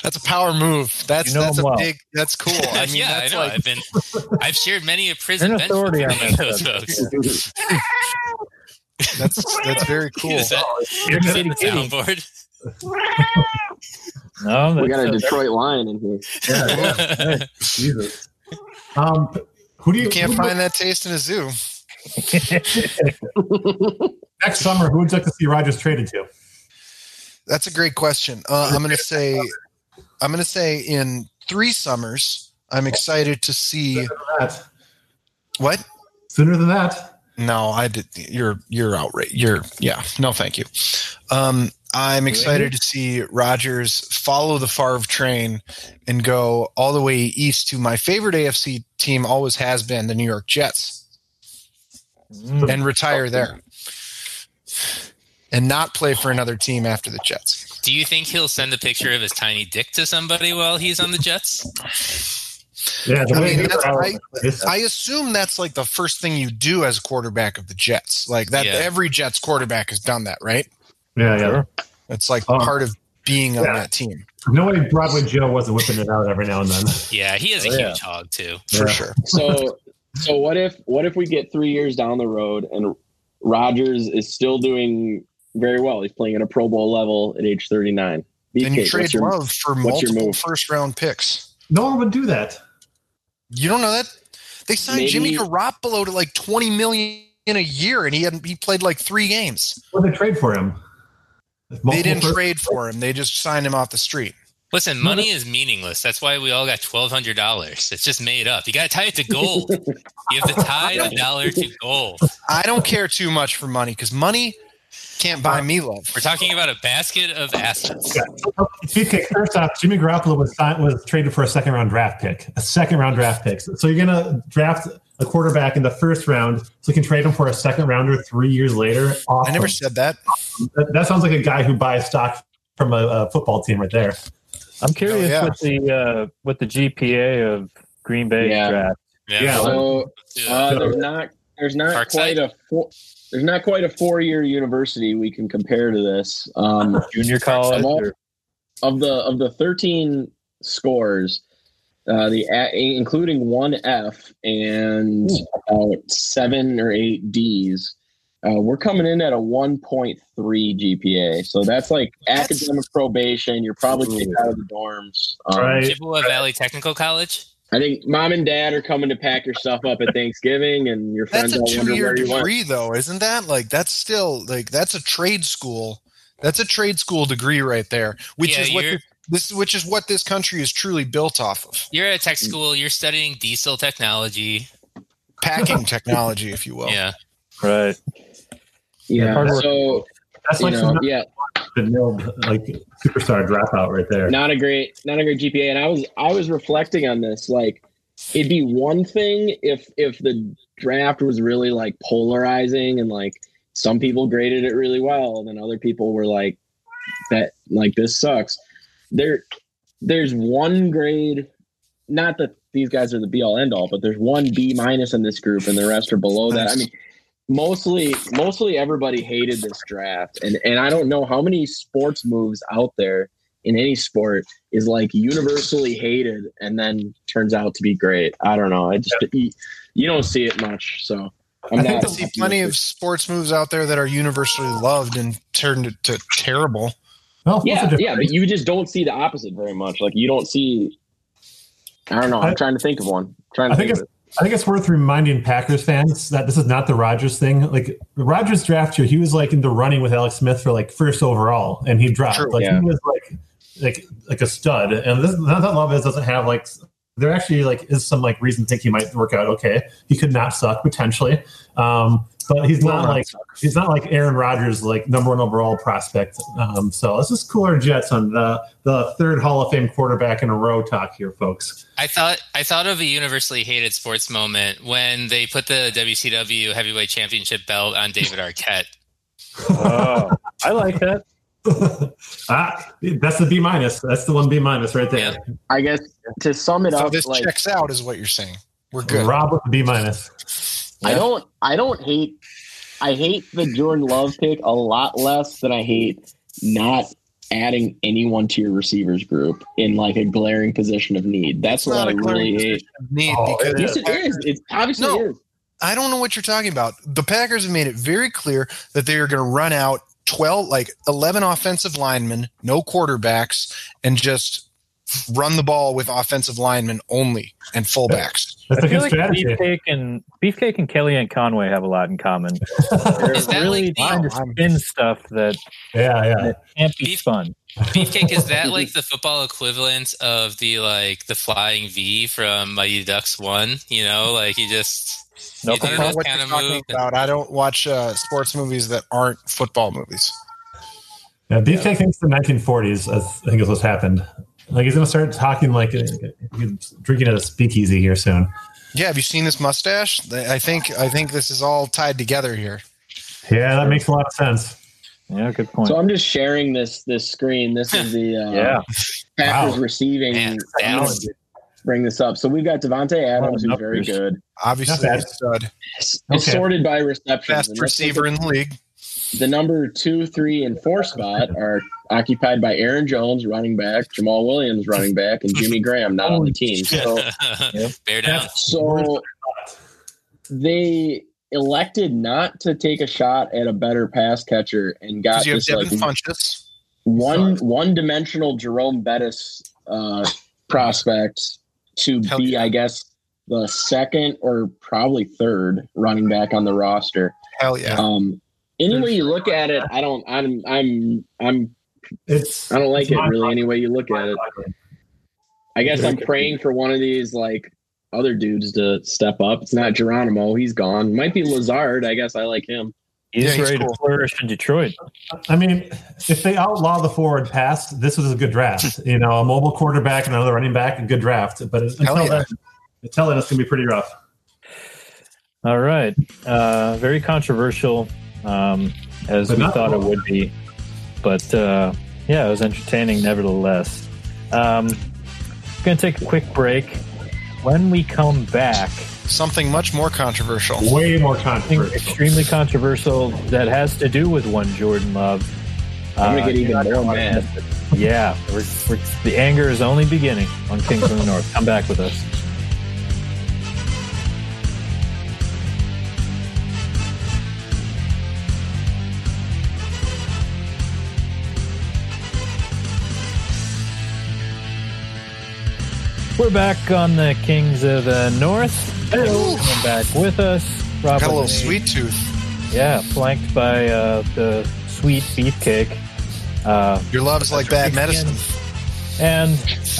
That's a power move. That's You know that's a well. big. That's cool. I mean, yeah, I know. Like... I've been, I've shared many a prison bench authority with on that those folks. that's that's very cool. Is that, You're is that the kitty. soundboard? No, We got a that's- Detroit line in here. Yeah, Jesus. Um, who do you, You can't find that taste in a zoo. next summer? Who would you like to see Rodgers traded to? That's a great question. Uh, I'm going to say, I'm going to say in three summers, I'm excited to see what. Sooner than that. No, I did. You're you're outraged. You're yeah. No, thank you. Um, I'm excited to see Rodgers follow the Favre train and go all the way east to my favorite AFC team. Always has been the New York Jets, Mm. and retire there, and not play for another team after the Jets. Do you think he'll send a picture of his tiny dick to somebody while he's on the Jets? Yeah, I mean, they that's are- I assume that's like the first thing you do as a quarterback of the Jets. Like that, Yeah. every Jets quarterback has done that, right? Yeah, yeah. Sure. It's like Oh. part of being on that team No way Broadway Joe wasn't whipping it out every now and then. Yeah, he is a Oh, yeah. huge hog too. for Yeah. sure. So, so what if what if we get three years down the road and Rodgers is still doing very well? He's playing at a Pro Bowl level at age thirty nine. Then you trade Love for multiple first round picks. No one would do that. You don't know that they signed Maybe- Jimmy Garoppolo to like twenty million in a year, and he hadn't he played like three games. What did they trade for him? They didn't trade for him; they just signed him off the street. Listen, money is meaningless. That's why we all got twelve hundred dollars. It's just made up. You got to tie it to gold. you have to tie the dollar to gold. I don't care too much for money because money can't buy me love. We're talking about a basket of assets. Beefcake, first off, Jimmy Garoppolo was signed, was traded for a second round draft pick, a second round draft pick. So you're gonna draft a quarterback in the first round, so you can trade him for a second rounder three years later. I never said that. that, that sounds like a guy who buys stock from a, a football team right there. I'm curious yeah. with the uh, with the GPA of Green Bay Yeah. draft. Yeah. Yeah. So uh, there's not there's not Parkside? quite a four, there's not quite a four year university we can compare to this. Um, Junior college. Of all- or- of the of the 13 scores Uh, the including one F and about seven or eight D's. Uh, we're coming in at a 1.3 GPA, so that's like That's- academic probation. You're probably kicked out of the dorms. Um, Right. Chippewa Valley Technical College. I think mom and dad are coming to pack your stuff up at Thanksgiving, and your friends That's a all wonder two-year where you went. degree, though, isn't that? Like that's still like that's a trade school. That's a trade school degree right there, which Yeah, is what you're- this, this which is what this country is truly built off of. You're at a tech school. You're studying diesel technology. Packing technology, if you will. Yeah. Right. Yeah, so That's you like know, some yeah, vanilla, like superstar dropout right there. not a great not a great GPA. And I was I was reflecting on this. Like it'd be one thing if if the draft was really like polarizing and like some people graded it really well, and then other people were like that like this sucks. There there's one grade, not that these guys are the be all end all, but there's one B minus in this group and the rest are below that. I mean mostly mostly everybody hated this draft and and I don't know how many sports moves out there in any sport is like universally hated and then turns out to be great. I don't know. I just you, you don't see it much, so I'm I think not see plenty of sports moves out there that are universally loved and turned to terrible. Well, what's yeah, difference? yeah, but you just don't see the opposite very much. Like you don't see. I don't know. I'm I- trying to think of one. trying to I think, think of. I think it's worth reminding Packers fans that this is not the Rodgers thing. Like the Rodgers draft year, he was like in the running with Alex Smith for like first overall, and he dropped. True, like yeah. he was like like like a stud. And this not that Love is doesn't have like there actually like is some like reason to think he might work out okay. He could not suck potentially, um, but he's not like he's not like Aaron Rodgers like number one overall prospect. Um, so this is cooler jets on the the third Hall of Fame quarterback in a row talk here, folks. I thought I thought of a universally hated sports moment when they put the WCW heavyweight championship belt on David Arquette. Oh, I like that. ah, that's the B minus. That's the one B minus right there. I guess to sum it So up, this like checks out, is what you're saying. We're good. Rob with the B minus. I don't I don't hate I hate the Jordan Love pick a lot less than I hate not adding anyone to your receivers group in like a glaring position of need. That's It's what not I a really hate. of need Oh, because it Yes, it is. It's obviously No. is. I don't know what you're talking about. The Packers have made it very clear that they are going to run out 12, like 11 offensive linemen, no quarterbacks, and just run the ball with offensive linemen only and fullbacks. That's I a feel good like strategy. Beefcake and Beefcake and Kellyanne Conway have a lot in common. They're Is that really like the- trying to spin stuff that, yeah, yeah. that can't be Beef- spun. Beefcake is that like the football equivalent of the like the flying V from Mighty Ducks One? You know, like you just No you I do don't know what kind you're of talking about. I don't watch uh, sports movies that aren't football movies. Yeah, Beefcake thinks the 1940s. I think is what's happened. Like he's gonna start talking like uh, he's drinking at a speakeasy here soon. Yeah, have you seen this mustache? I think I think this is all tied together here. Yeah, that makes a lot of sense. Yeah, good point. So I'm just sharing this this screen. This is the uh, yeah, Packers Wow. receiving. Man, I'm gonna Dallas. bring this up. So we've got Davante Adams, who's very good. Obviously, Not a bad. stud, It's Okay. sorted by receptions. best And let's look receiver in the league. The number two, three, and four spot are occupied by Aaron Jones, running back, Jamaal Williams, running back, and Jimmy Graham, not on the team. So, Bear down. so they elected not to take a shot at a better pass catcher and got you this like Devin Funchess. one one dimensional Jerome Bettis uh, prospect to Hell be, yeah. I guess, the second or probably third running back on the roster. Hell yeah. Um, any way you look at it, I don't. I'm. I'm. I'm. It's I don't like it mind- really. Any way you look at it, I guess I'm praying for one of these like other dudes to step up. It's not Geronimo. He's gone. Might be Lazard. I guess I like him. he's Yeah, he's ready cool. to flourish in Detroit. I mean, if they outlaw the forward pass, this was a good draft. You know, a mobile quarterback and another running back, a good draft. But until yeah. then, until then, it's gonna be pretty rough. All right, uh, very controversial, um, as But we not- thought it would be, but uh, yeah, it was entertaining nevertheless. Um, going to take a quick break. When we come back, Something much more controversial. Way more something controversial. extremely controversial that has to do with one Jordan Love I'm gonna Uh, get even you're more mad. Yeah, we're, we're, the anger is only beginning on Kings of the North. Come back with us. We're back on the Kings of the North. Hello. Come back with us. Rob Got a little with sweet tooth. Yeah, flanked by uh, the sweet beefcake. Uh, Your love's like bad medicine. and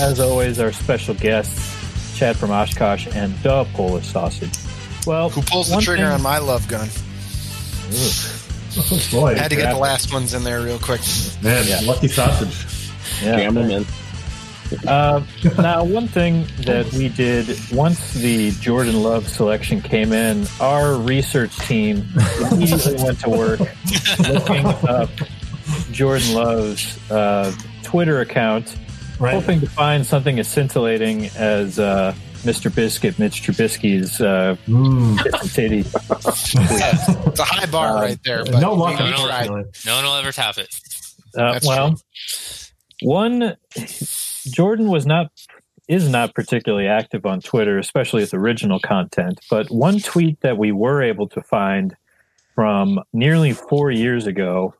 as always, our special guests, Chad from Oshkosh and the Polish Sausage. Well, Who pulls the trigger thing- on my love gun? Oh boy, Had to get the last ones in there real quick. man, Yeah. lucky sausage. Yeah. Jam 'em in. Uh, now, one thing that we did once the Jordan Love selection came in, our research team immediately went to work looking up Jordan Love's uh, Twitter account, Right. hoping to find something as scintillating as uh, Mr. Biscuit, Mitch Trubisky's uh, Mm. titty. It's a high bar Um, right there. But no luck. no, no, No one will ever tap it. Uh, That's well, one Jordan was not is not particularly active on Twitter, especially with original content. But one tweet that we were able to find from nearly four years ago,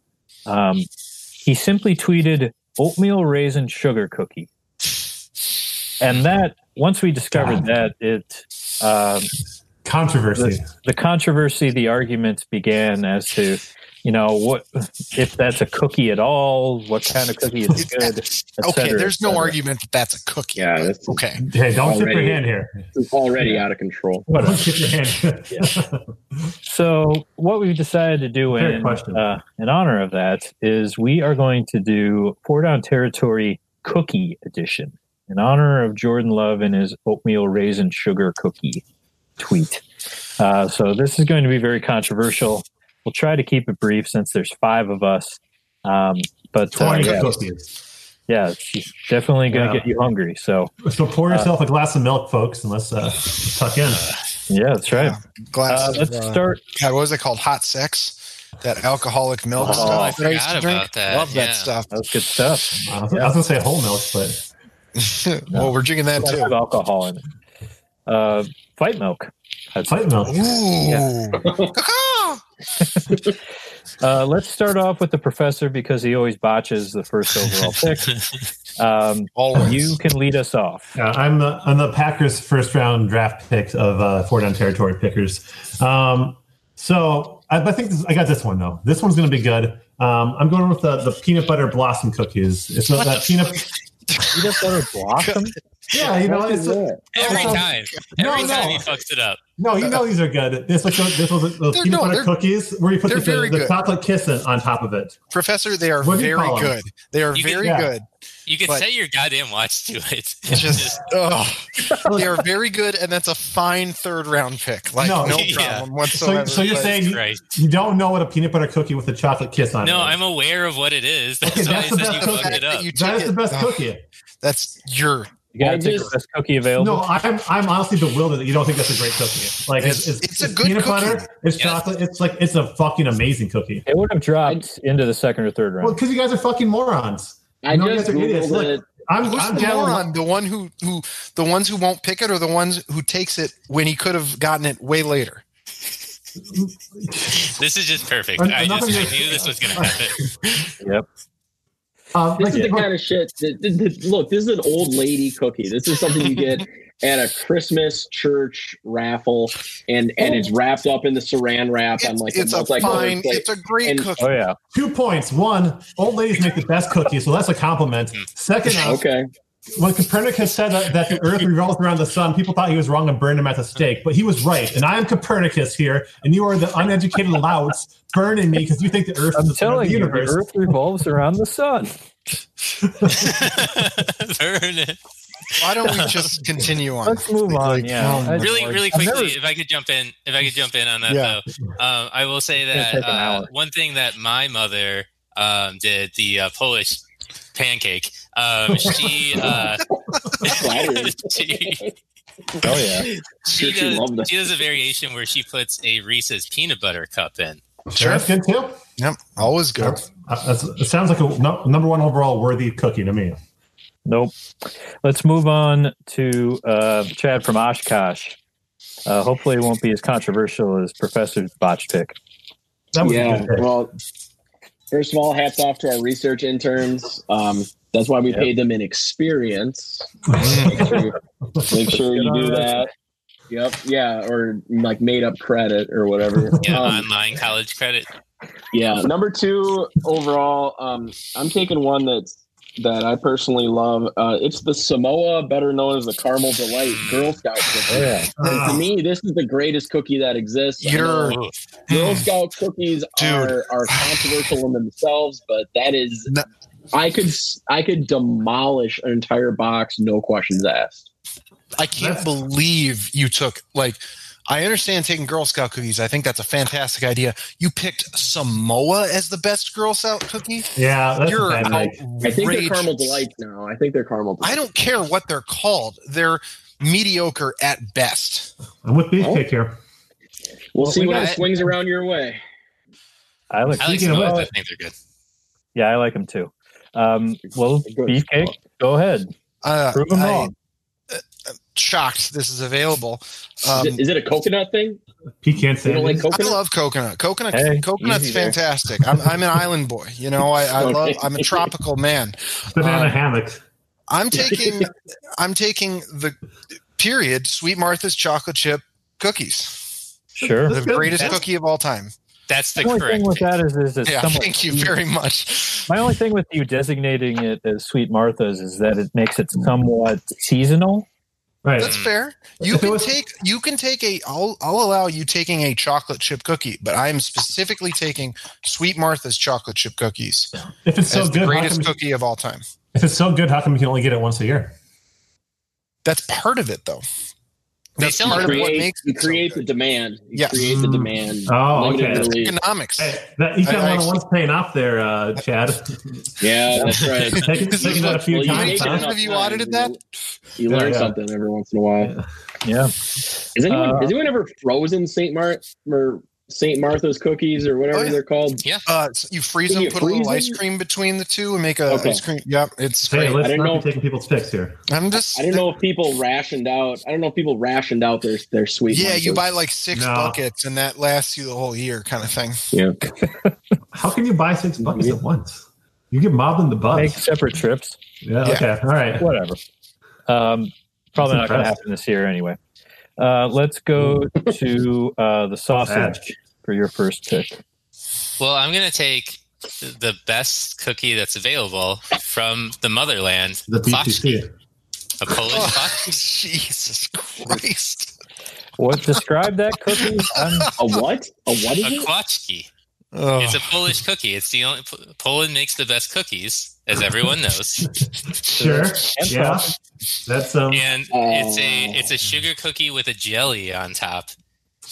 um, he simply tweeted oatmeal raisin sugar cookie, and that once we discovered that it. Um, Controversy. the, the controversy, the arguments began as to, you know, what if that's a cookie at all? What kind of cookie is good? Okay, cetera, there's no argument that that's a cookie. Yeah, this is, Okay. Hey, don't tip your hand here. it's is already out of control. Don't tip your hand. So, what we've decided to do in uh, in honor of that is we are going to do Four Down Territory Cookie Edition in honor of Jordan Love and his oatmeal raisin sugar cookie tweet. Uh, so, this is going to be very controversial. We'll try to keep it brief since there's five of us. Um, but uh, yeah, cookies. yeah, it's definitely going to Yeah. get you hungry. So, So pour yourself a glass of milk, folks, and let's uh, tuck in. yeah, that's right. Glass Uh, let's uh, start. God, what was it called? Hot sex? That alcoholic milk Oh, stuff. I that used to drink? about that, Love yeah. that stuff. That's good stuff. I was, I was gonna say whole milk, but well, we're drinking that Lots too. of alcohol in it. Uh, fight milk. That's fight milk. Ooh. Uh, let's start off with the professor because he always botches the first overall pick. Um, Always. you can lead us off. Yeah, I'm the I'm the Packers first round draft pick of uh, four down territory pickers. Um, so I, I think this, I got this one though. This one's going to be good. Um, I'm going with the, the peanut butter blossom cookies. It's not that peanut. Peanut butter blossom. Yeah, you know, What it's is? Every time. no, Every time no. he fucks it up. No, you know these are good. This like those, this was those They're- peanut no, butter cookies where you put they're the, very the, chocolate kissing on top of it. Professor, they are What do you very good. They are You can- very Yeah. good. You can But- set your goddamn watch to it. It's It's just, oh, they are very good, and that's a fine third round pick. Like, No. no, problem So, whatsoever. so you're saying you, right. you don't know what a peanut butter cookie with a chocolate kiss on it No, is. I'm aware of what it is. That's Okay, why that's I the said best you cookie. fucked it up. You that took the best oh, cookie. That's your. You gotta I take just- the best cookie available. No, I'm I'm honestly bewildered that you don't think that's a great cookie. Like it's It's- it's, it's a good peanut cookie. butter, it's Yeah. chocolate, it's like it's a fucking amazing cookie. it would have dropped into the second or third round. Well, round. because you guys are fucking morons. I No, you just guys are idiots. googled Look, it. I'm Who's I'm the down. moron? The one who who the ones who won't pick it, or the ones who takes it when he could have gotten it way later. This is just perfect. An- I just I knew this was going to happen. yep. Um, This like, is the kind of shit. That, that- that- look, this is an old lady cookie. This is something you get at a Christmas church raffle, and and it's wrapped up in the Saran wrap I'm like it's a multicolored fine. plate. It's a great And- cookie. Oh yeah. two points. One, old ladies make the best cookies, so that's a compliment. Second off, Okay, when Copernicus said that, that the Earth revolves around the sun, people thought he was wrong and burned him at the stake. But he was right, and I am Copernicus here, and you are the uneducated louts burning me because you think the Earth I'm is the center of telling the you, the. Earth revolves around the sun. Burn it. Why don't we just continue on? Let's move on. Like, Yeah. um, really, really quickly, never- if I could jump in, if I could jump in on that Yeah. though, um, I will say that uh, one thing that my mother um, did, the uh, Polish pancake, um, she, uh, she, Oh yeah. she Sure she does, she does a variation where she puts a Reese's peanut butter cup in. Sure. That's good too. Yep, always good. Uh, that's, it sounds like a no, number one overall worthy cookie to me. Nope. Let's move on to uh, Chad from Oshkosh. Uh, hopefully, it won't be as controversial as Professor's botch pick. That was yeah. good. Well, first of all, hats off to our research interns. Um, that's why we Yep. paid them in experience. Make sure you, make sure you do that. Yep. Yeah. Or like made up credit or whatever. Yeah, Um, online college credit. Yeah, number two overall, um, I'm taking one that's that I personally love. Uh, it's the Samoa, better known as the Caramel Delight Girl Scout cookie. Yeah. And to me, this is the greatest cookie that exists. I You're Girl Scout cookies Dude. are are controversial in themselves, but that is No. I could s- I could demolish an entire box, no questions asked. I can't That's- believe you took like. I understand taking Girl Scout cookies. I think that's a fantastic idea. You picked Samoa as the best Girl Scout cookie. Yeah, that's You're a bad pick. I think they're caramel delights now. I think they're caramel. I don't care what they're called. They're mediocre at best. I'm with Oh. Beefcake here. We'll, Well, see we when it swings around your way. I like. I like Speaking of Samoas. I think they're good. Yeah, I like them too. Um, well, beefcake, go ahead. Uh, Prove them I- wrong. shocked this is available. Um, is, it, is it a coconut thing? Pecan You don't like sandwich. I love coconut. Coconut, Hey, coconut's fantastic. I'm, I'm an island boy. You know, I, I love. I'm a tropical man. banana um, hammock. I'm taking. I'm taking the period. Sweet Martha's chocolate chip cookies. Sure. The greatest That's- cookie of all time. That's the The only correct. thing with pick. that is, is it's Yeah, somewhat thank you very much. My only thing with you designating it as Sweet Martha's is that it makes it somewhat seasonal. Right. That's fair. Mm. You can take. You can take a. I'll. I'll allow you taking a chocolate chip cookie, but I am specifically taking Sweet Martha's chocolate chip cookies If it's so good, the greatest come, cookie of all time. if it's so good, how come you can only get it once a year? That's part of it, though. They That's sell part them of what create, makes you it so create the demand. You Yes. create the Mm. demand. Oh, okay. release. economics. Hey, that, you I- got I one actually- paying off there, uh, Chad. Yeah, that's right. taking, This taking that a few Well, How many times. huh? have you times, audited that? You Yeah, learn yeah. something every once in a while. Yeah. Is anyone Uh, has anyone ever frozen Saint Mar or Saint Martha's cookies or whatever Oh, yeah. they're called? Uh, so you freeze Can them, you put a little freeze ice cream between the two, and make a Okay. ice cream. Yep, it's Hey, great. let's I didn't not know- be taking people's picks here. I'm just. I didn't know if people rationed out. I don't know if people rationed out their their sweet. Yeah, you buy like six No. buckets, and that lasts you the whole year, kind of thing. Yeah, How can you buy six buckets at once? You get mobbed in the butt. Make separate trips. yeah, Yeah. Okay. All right. Whatever. Um, probably not going to happen this year anyway. Uh, let's go to uh, the sausage for your first pick. Well, I'm going to take the best cookie that's available from the motherland, The Klotchki, BTC. a Polish Oh, Klotchki. Jesus Christ! What describe that cookie? I'm, a what? A what is A it? Klotchki. Oh, It's a Polish cookie. It's the only Poland makes the best cookies, as everyone knows. Sure. and Yeah. That's um. And it's a it's a sugar cookie with a jelly on top.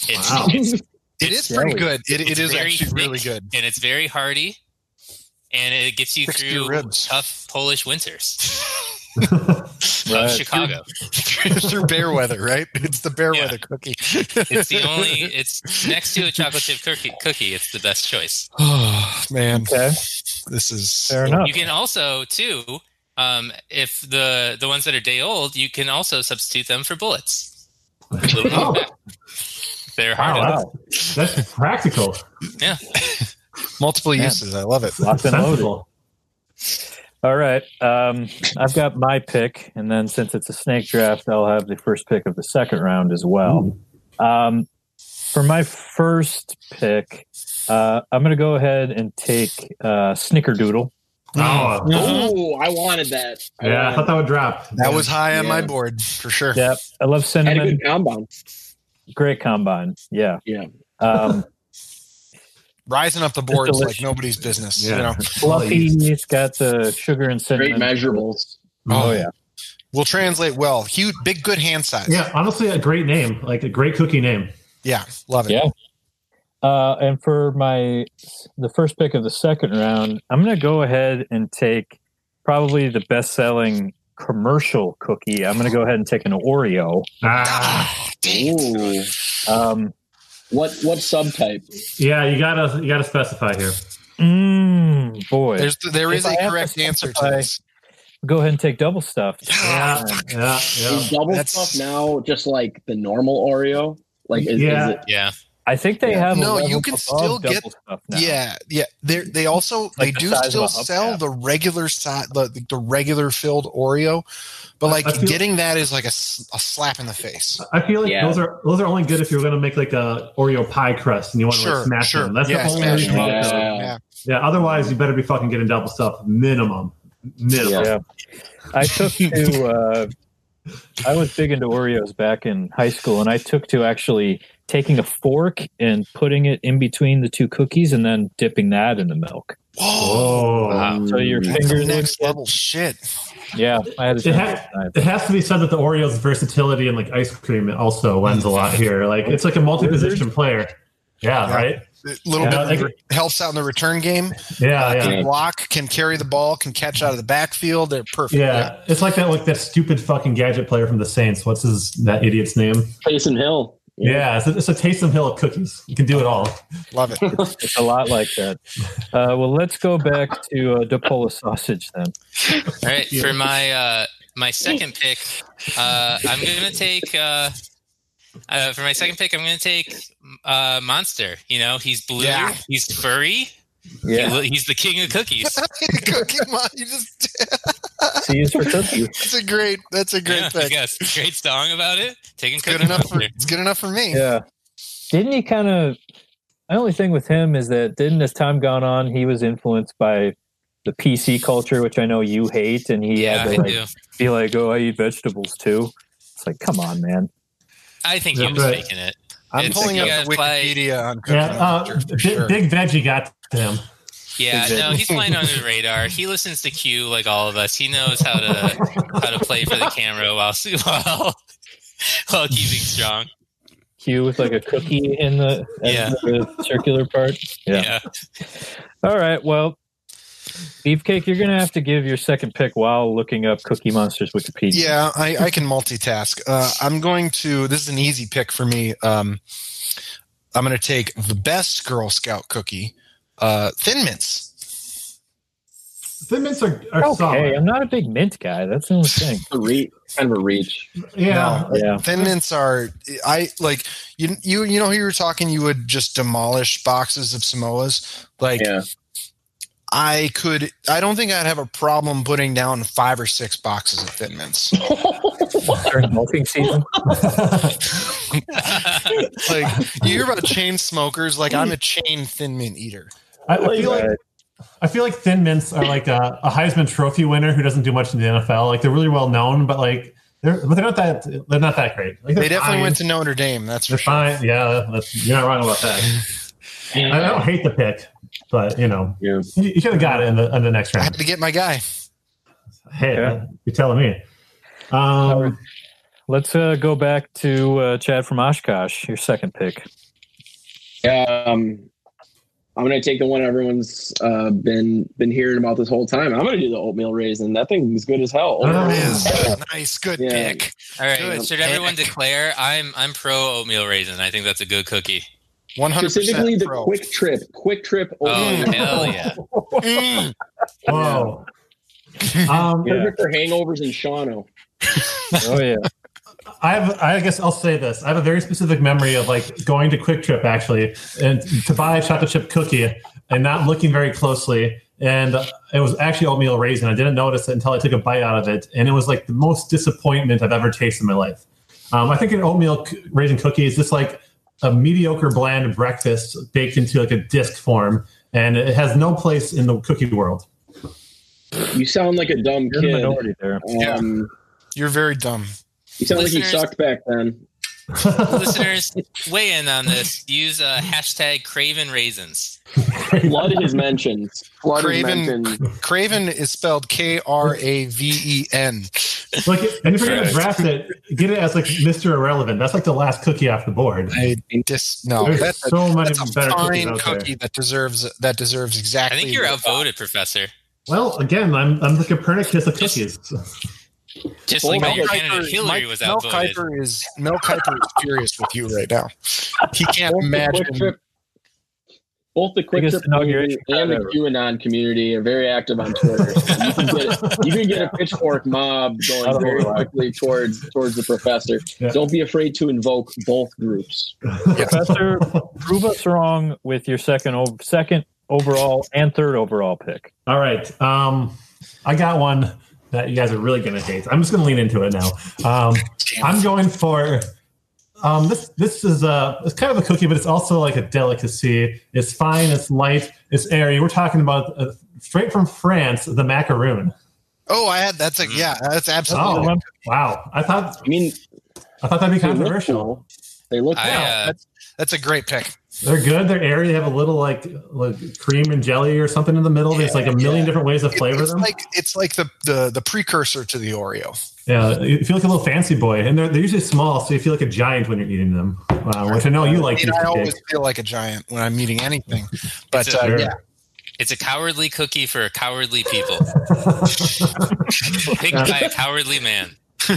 It's, Wow. it's it is pretty good. It, it It's very actually really good. and it's very hearty, and it gets you Sticks to your through ribs. tough Polish winters of Right. Chicago. Through bear weather, right? It's the bear Yeah. weather cookie. It's the only. It's next to a chocolate chip cookie. Cookie. It's the best choice. oh man, Okay, this is fair enough. You can also too, um, if the the ones that are day old, you can also substitute them for bullets. Oh, knockback. They're hard wow, enough. that's, that's practical. Yeah. multiple Man. uses. I love it. Locked and loaded. All right. Um, I've got my pick, and then since it's a snake draft, I'll have the first pick of the second round as well. Um, for my first pick, uh, I'm going to go ahead and take uh, Snickerdoodle. Oh, Oh, I wanted that. I yeah. I thought that would drop. That was high on my Yeah. board for sure. Yep, I love that. Had a cinnamon. good compound. Great combine. Yeah. Yeah. Um, Rising up the boards like nobody's business. Yeah. You know, fluffy. It's got the sugar and cinnamon. Great cinnamon. measurables. Oh yeah. will translate well. Huge, big, good hand size. Yeah, honestly, a great name, like a great cookie name. yeah, love it. Yeah. Uh, and for my the first pick of the second round, I'm going to go ahead and take probably the best selling commercial cookie. I'm going to go ahead and take an Oreo. Ah, dang it. Ooh. Um, What what subtype? Yeah, you gotta you gotta specify here. Mm, boy. There's there If is I a have correct answer to this. Go ahead and take double stuff. Yeah, yeah, yeah. Is double That's- stuff now just like the normal Oreo? Like is, Yeah. is it Yeah. I think they Yeah. have. No, level you can still get- stuff. Yeah, yeah. They they also they the do still a hubcap. sell the regular size, the, the regular filled Oreo, but like I feel- getting that is like a, a slap in the face. I feel like Yeah. those are those are only good if you're going to make like a Oreo pie crust and you want to Sure, like smash sure. them. That's yeah, the only reason. them you up. get those. Yeah. Yeah. Yeah, otherwise you better be fucking getting double stuff minimum. Minimum. Yeah. I took to. Uh, I was big into Oreos back in high school, and I took to actually taking a fork and putting it in between the two cookies, and then dipping that in the milk. Whoa, Oh, Wow. So your that's fingers. next would- level shit. Yeah, I had a It, chance ha- it has to be said that the Oreo's versatility and like ice cream also lends a lot here. Like it's like a multi-position player. Yeah, Yeah. right. A little Yeah, bit like- helps out in the return game. Yeah, uh, yeah. Can block, can carry the ball, can catch out of the backfield. They're perfect. Yeah, it's like that like that stupid fucking gadget player from the Saints. What's his that idiot's name? Taysom Hill? Yeah, it's a, it's a Taysom Hill of cookies. You can do it all. Love it. It's a lot like that. Uh, well, let's go back to uh, Depola sausage then. All right. For my uh, my second pick, uh, I'm gonna take. Uh, uh, for my second pick, I'm gonna take uh, Monster. You know, he's blue. Yeah. He's furry. Yeah, He- he's the king of cookies. Cookie Mon- you just C is for cookies. That's a great. That's a great yeah, pick. yes, great song about it. Taking Good enough for. It's good enough for me. Yeah. Didn't he kind of? My only thing with him is that didn't as time gone on, he was influenced by the PC culture, which I know you hate, and he Yeah, had to like, be like, "Oh, I eat vegetables too." It's like, come on, man. I think he was right. faking it. I'm It's pulling up the guys play- Wikipedia on Cookie Yeah, uh, for big, sure. big veggie got to him. Yeah, no, he's flying under the radar. He listens to Q like all of us. He knows how to how to play for the camera while while while keeping strong. Q with like a cookie in the, Yeah. the circular part. Yeah. All right. Well, Beefcake, you're going to have to give your second pick while looking up Cookie Monster's Wikipedia. Yeah, I, I can multitask. Uh, I'm going to. This is an easy pick for me. Um, I'm going to take the best Girl Scout cookie, uh, Thin Mints. Thin mints are, are Okay, solid. I'm not a big mint guy. That's the only thing. A re- kind of a reach. Yeah, No, Yeah. Thin Mints are. I like you. You you know who you were talking. You would just demolish boxes of Samoas. Like Yeah. I could. I don't think I'd have a problem putting down five or six boxes of Thin Mints. During milking season. like you hear about chain smokers. Like I'm a chain Thin Mint eater. I, I feel like I feel like Thin Mints are like a, a Heisman Trophy winner who doesn't do much in the NFL. Like they're really well known, but like they're but they're not that they're not that great. Like, they're They definitely fine. went to Notre Dame. That's for They're sure. fine. Yeah, that's, you're not wrong about that. I don't hate the pick, but you know Yeah. you, you could have got it in the in the next round. I round. had to get my guy. Hey, Yeah. you're telling me. Um, Let's uh, go back to uh, Chad from Oshkosh, your second pick. Um, I'm gonna take the one everyone's uh, been been hearing about this whole time. I'm gonna do the oatmeal raisin. That thing is good as hell. Oh. There it Nice, good Yeah. pick. All right. Good Should everyone declare I'm I'm pro oatmeal raisin? I think that's a good cookie. One hundred Specifically, the pro. Kwik Trip, Kwik Trip. Oh oatmeal. hell yeah! Mm. whoa. Um, Yeah. Perfect for hangovers and Shawano. Oh yeah, I have. I guess I'll say this. I have a very specific memory of like going to Kwik Trip actually, and to buy a chocolate chip cookie and not looking very closely. And it was actually oatmeal raisin. I didn't notice it until I took a bite out of it, and it was like the most disappointment I've ever tasted in my life. Um, I think an oatmeal c- raisin cookie is just like a mediocre bland breakfast baked into like a disc form, and it has no place in the cookie world. You sound like a dumb you're the kid. minority there. Um, You're very dumb. you sound like you Listeners- sucked back then. Listeners, weigh in on this. Use uh, hashtag Kraven Raisins. Flood is mentioned. Flood Kraven- is mentioned. Kraven is spelled K R A V E N. like, and if you're gonna draft it, get it as like Mr. Irrelevant. That's like the last cookie off the board. I dis no. There's That's a, so many that's a better cookies fine out cookie there. that deserves that deserves exactly. I think you're outvoted, Professor. Well, again, I'm I'm the Copernicus of cookies. Just Well, like Mel your Kiper- candidate Hillary Mike- was Mel outvoted. Kiper is Mel Kiper is furious with you right now. He can't Both imagine. Kwik Trip, both the Quick Biggest Trip community inauguration and the. QAnon community are very active on Twitter. So you, can get, you can get a pitchfork mob going very quickly towards towards the professor. Yeah. Don't be afraid to invoke both groups. Professor, prove us wrong with your second second overall and third overall pick. All right. Um, I got one that you guys are really going to hate. I'm just going to lean into it now. Um, I'm going for um, this. This is a it's kind of a cookie, but it's also like a delicacy. It's fine. It's light. It's airy. We're talking about uh, straight from France, the macaroon. Oh, I had that's a yeah, that's absolutely. Oh, wow! I thought I mean, I thought that'd be they look controversial. cool. They look I, uh, That's that's a great pick. They're good. They're airy. They have a little like like cream and jelly or something in the middle. There's like a million yeah. different ways to It- flavor it's them. like it's like the, the the precursor to the Oreo. Yeah, you feel like a little fancy boy, and they're, they're usually small, so you feel like a giant when you're eating them. Wow, which I know you like. I, mean, I always cakes. feel like a giant when I'm eating anything. But It's a- uh, Sure. yeah, It's a cowardly cookie for cowardly people. Picked Yeah. by a cowardly man.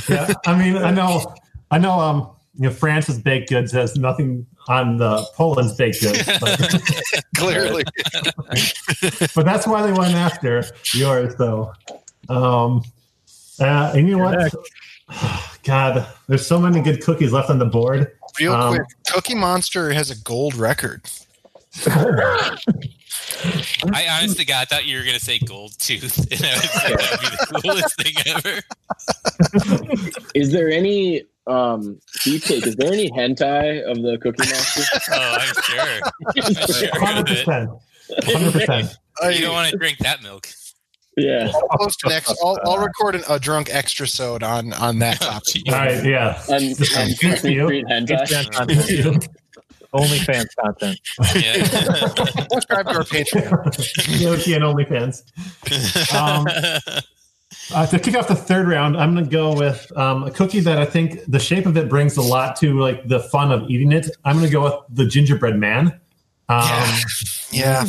yeah, I mean, I know, I know. Um, you know, France's baked goods has nothing on the Poland's baked goods, but, clearly. but that's why they went after yours, though. Um, uh, and you know what? God, there's so many good cookies left on the board. Real Um, quick, Cookie Monster has a gold record. I honestly God, I thought you were gonna say gold tooth, and I was like, that'd be the coolest thing ever. Is there any um beefcake? Is there any hentai of the Cookie Monster? Oh, I'm sure. I'm sure Hundred percent. hundred percent. You don't want to drink that milk. yeah. I'll post an ex- I'll, I'll record an, a drunk extra sode on on that topic. All right, yeah. And, and Good OnlyFans content. Yeah. Subscribe to our Patreon. Yoki and OnlyFans. Um, Uh, to kick off the third round, I'm going to go with um, a cookie that I think the shape of it brings a lot to like the fun of eating it. I'm going to go with the gingerbread man. Um, Yeah. Yeah,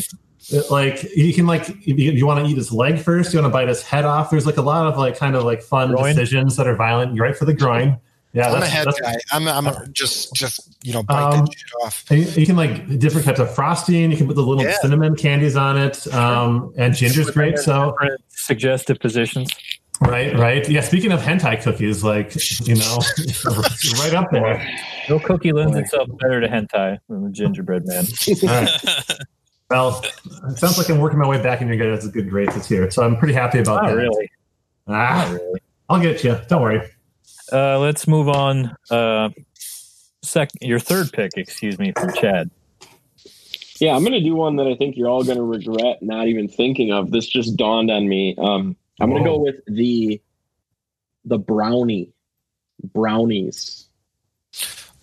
it- like you can like if you, you want to eat his leg first, you want to bite his head off. There's like a lot of like kind of like fun Groin? decisions that are violent. You're right for the groin. Yeah, I'm a head guy. I'm I'm a, just just you know bite Um, that shit off. and you, you can like different types of frosting. You can put the little Yeah. cinnamon candies on it, um, and ginger's great. So suggestive positions. right, right, yeah. Speaking of hentai cookies, like you know, right up there. No cookie lends itself better to hentai than the gingerbread man. All right. Well, it sounds like I'm working my way back in your guys' good grades this year, so I'm pretty happy about Not that. really. Ah, Not really. I'll get you. Don't worry. Uh, let's move on. Uh, sec- your third pick, excuse me, from Chad. Yeah, I'm gonna do one that I think you're all gonna regret not even thinking of. This just dawned on me. Um, I'm gonna go with the the brownie brownies,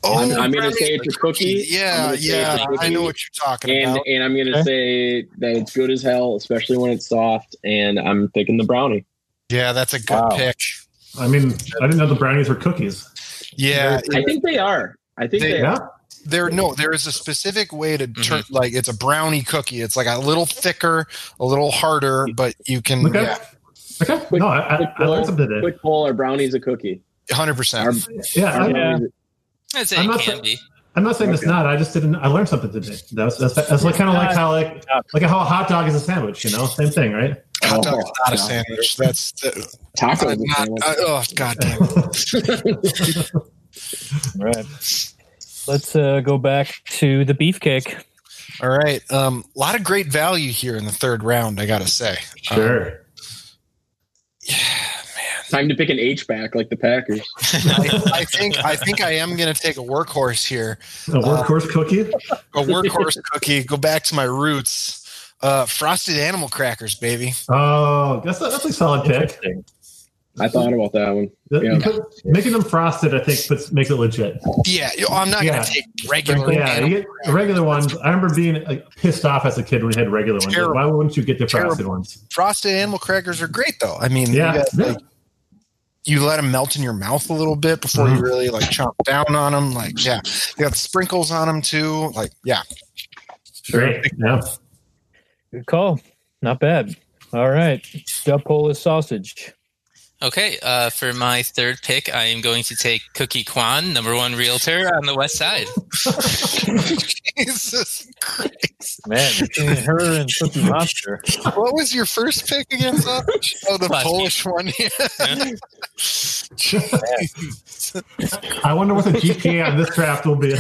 Oh, I'm- I'm gonna say it's a cookie. Yeah, I'm gonna say yeah. cookie. I know what you're talking and about. and I'm gonna Okay. say that it's good as hell, especially when it's soft. And I'm picking the brownie. Yeah, that's a good Wow. pick. I mean, I didn't know the brownies were cookies. Yeah, I think they are. I think They- they, Yeah. are. there no there is a specific way to mm-hmm. turn like it's a brownie cookie it's like a little thicker a little harder but you can Okay. yeah Okay. Quick- no, I, quick I, I learned something today. Quick poll: Are brownies a cookie? 100% um, Yeah, are I, Yeah. brownies- I'd say I'm not can sa- I'm not saying it's not. I just didn't. I learned something today. That's that's, that's like kind of like how like like how a hot dog is a sandwich. You know, same thing, right? Hot dog is Oh, not a sandwich that's the, Tacos. not, is sandwich. uh, oh god damn it. All right. Let's uh, go back to the beefcake. all right um a lot of great value here in the third round i gotta say Sure. Um, Sure. Time to pick an H back like the Packers. I, I think i think i am gonna take a workhorse here a workhorse cookie. a workhorse cookie go back to my roots uh frosted animal crackers baby Oh, that's a, that's a solid pick. I thought about that one. The- Yeah. you put- making them frosted, I think, puts, makes it legit. yeah you know, i'm not Yeah. gonna take regular Yeah, you get regular ones. I remember being like, pissed off as a kid when we had regular ones. Like, why wouldn't you get the frosted ones? frosted animal crackers are great though i mean you Yeah, got, yeah. like, you let them melt in your mouth a little bit before Mhm. you really like chomp down on them. Like, yeah, you got sprinkles on them too. Like, yeah, Great. Yeah. Good call. Not bad. All right. Dub Polish sausage. Okay, uh, for my third pick, I am going to take Cookie Kwan, number one realtor on the west side. Jesus Christ. Man, between her and Cookie Monster. What was your first pick again, Savage? Oh, the Last Polish one. I wonder what the GPA on this draft will be.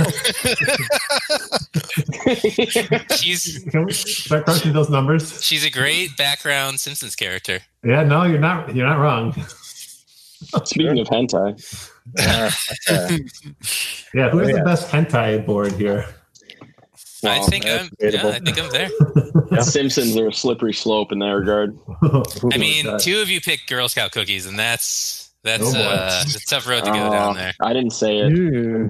She's Can we start crunching those numbers? she's a great background Simpsons character. Yeah, no, you're not. You're not wrong. Speaking of hentai, Uh, uh, Yeah, who has Oh, yeah. the best hentai board here? I well, think I'm yeah. I think I'm there. Yeah. Simpsons are a slippery slope in that regard. I mean, two of you picked Girl Scout cookies, and that's that's Oh, uh, a tough road to go Uh, down there. I didn't say it. Ooh.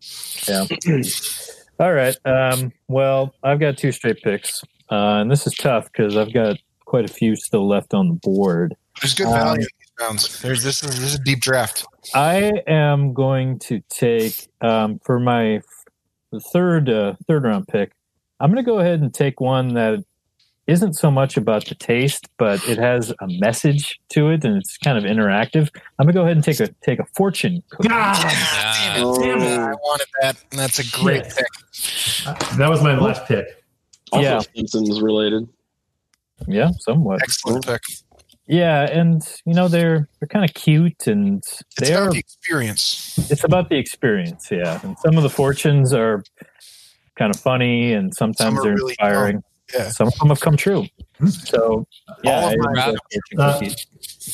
Say it. All right. Um, well, I've got two straight picks, uh, and this is tough because I've got quite a few still left on the board. There's good Um, value in these rounds. There's this is, this is a deep draft. I am going to take um, for my third uh, third round pick. I'm going to go ahead and take one that isn't so much about the taste, but it has a message to it, and it's kind of interactive. I'm going to go ahead and take a take a fortune cookie. Ah, Uh, damn it. I wanted that, and that's a great Shit. pick. that was my last pick. Also Yeah. Simpsons related. Yeah, somewhat. Excellent pick. Yeah, and you know they're they're kind of cute, and It's they are about the experience. it's about the experience yeah and some of the fortunes are kind of funny and sometimes are they're really inspiring Yeah. some of them have come true so yeah All of I mine enjoy have. fortune Uh.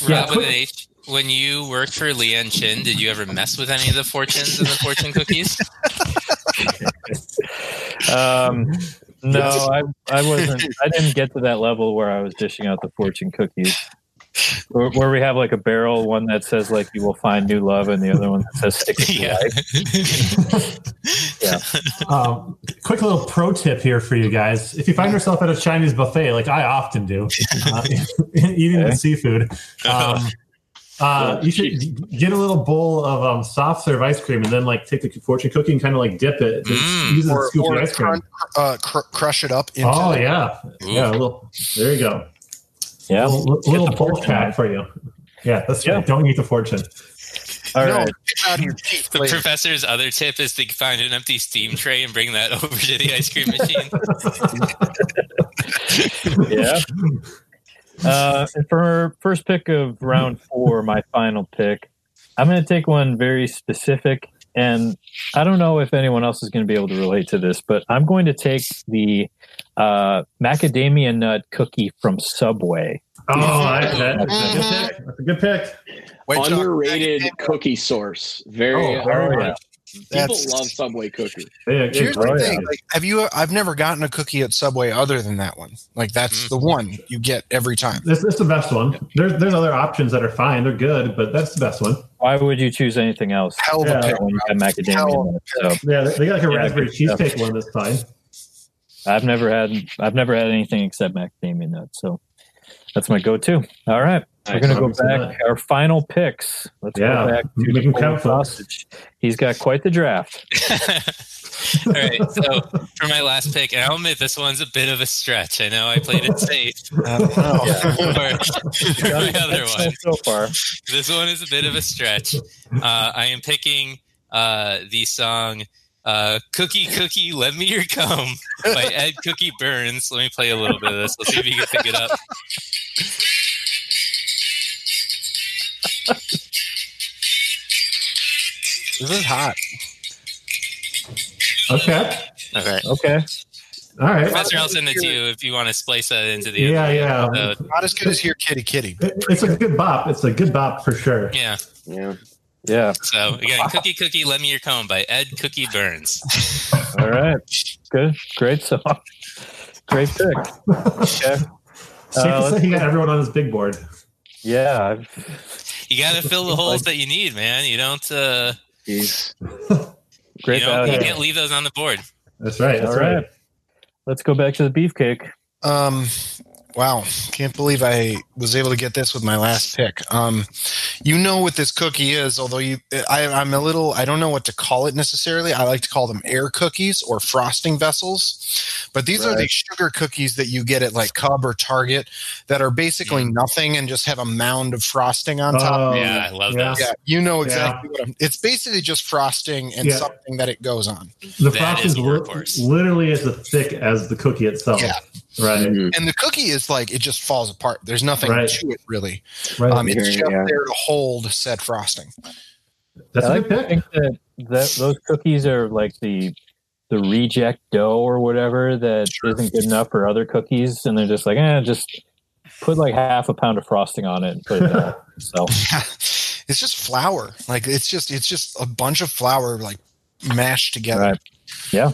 Yeah, Rob with an H. When you worked for Leeann Chin, did you ever mess with any of the fortunes and the fortune cookies? um no i i wasn't i didn't get to that level where i was dishing out the fortune cookies. Where, where we have like a barrel one that says like you will find new love and the other one that says stick with yeah. life. Yeah. Um, quick little pro tip here for you guys: if you find yourself at a Chinese buffet, like I often do, uh, eating Okay. the seafood, um, uh, you should get a little bowl of um, soft serve ice cream, and then like take the fortune cookie and kind of like dip it, just Mm. use it Or, scoop or ice cream. crun- uh, cr- crush it up into Oh the- yeah, yeah. A little, there you go. yeah A little, Get little bowl fortune hack for you. Yeah, that's Yeah. right. Don't eat the fortune. all no, right get out of your teeth. The later. professor's other tip is to find an empty steam tray and bring that over to the ice cream machine. yeah. Uh, and for first pick of round four, my final pick, I'm going to take one very specific, and I don't know if anyone else is going to be able to relate to this, but I'm going to take the uh, macadamia nut cookie from Subway. Oh, I, that, that's, a good pick. that's a good pick. Underrated cookie source. Very Oh, very much. Yeah. people That's- love Subway cookie. Yeah, yeah, Here's the thing: like, have you? I've never gotten a cookie at Subway other than that one. Like that's Mm. the one you get every time. This, this is the best one. There's there's other options that are fine. They're good, but that's the best one. Why would you choose anything else Hell Yeah. pick. when you macadamia Hell nut? So Yeah, they they got like a Yeah, raspberry good stuff. cheesecake one that's fine. I've never had I've never had anything except macadamia nut. So that's my go-to. All right. We're going to go Nice. back. Our final picks. Let's Yeah, go back to make the 'em count, sausage. He's got quite the draft. All right. So for my last pick, and I'll admit this one's a bit of a stretch. I know I played it safe. I don't know. For my other one, so far. this one is a bit of a stretch. Uh, I am picking uh, the song uh, "Kookie Kookie Lend Me Your Comb" by Edd Kookie Byrnes. Let me play a little bit of this. Let's see if you can pick it up. This is hot. Okay. Okay. Okay. All right. Professor, I'll send it to you if you want to splice that into the Yeah, end. yeah. the Not as good as here, Kitty Kitty. It- It's a good bop. It's a good bop for sure. Yeah. Yeah. Yeah. So again, "Kookie Kookie Lend Me Your Comb" by Edd Kookie Byrnes. All right. Good. Great song. Great pick. Okay. Safe Uh, to say he got everyone on his big board. Yeah. I've, You got to fill the holes that you need, man. You don't. Uh, geez. you, Great don't you can't leave those on the board. That's right. That's All right. right. Let's go back to the beefcake. Um, wow, can't believe I was able to get this with my last pick. Um, you know what this cookie is, although you, I, I'm a little, I don't know what to call it necessarily. I like to call them air cookies or frosting vessels. But these are the sugar cookies that you get at like Cub or Target that are basically nothing and just have a mound of frosting on top. Oh, yeah, I love yeah. those. Yeah, you know exactly what I'm. It's basically just frosting and Yeah. something that it goes on. The That frosting is is a li- workhorse. literally as thick as the cookie itself. Yeah. Right. Mhm. And the cookie is like it just falls apart. There's nothing Right. to it really. Right. Um, it's just yeah. there to hold said frosting. That's I a like good pick. think that, that those cookies are like the the reject dough or whatever that Sure. not good enough for other cookies, and they're just like, eh, just put like half a pound of frosting on it and put it out. So it's just flour. Like it's just it's just a bunch of flour like mashed together. Right. yeah,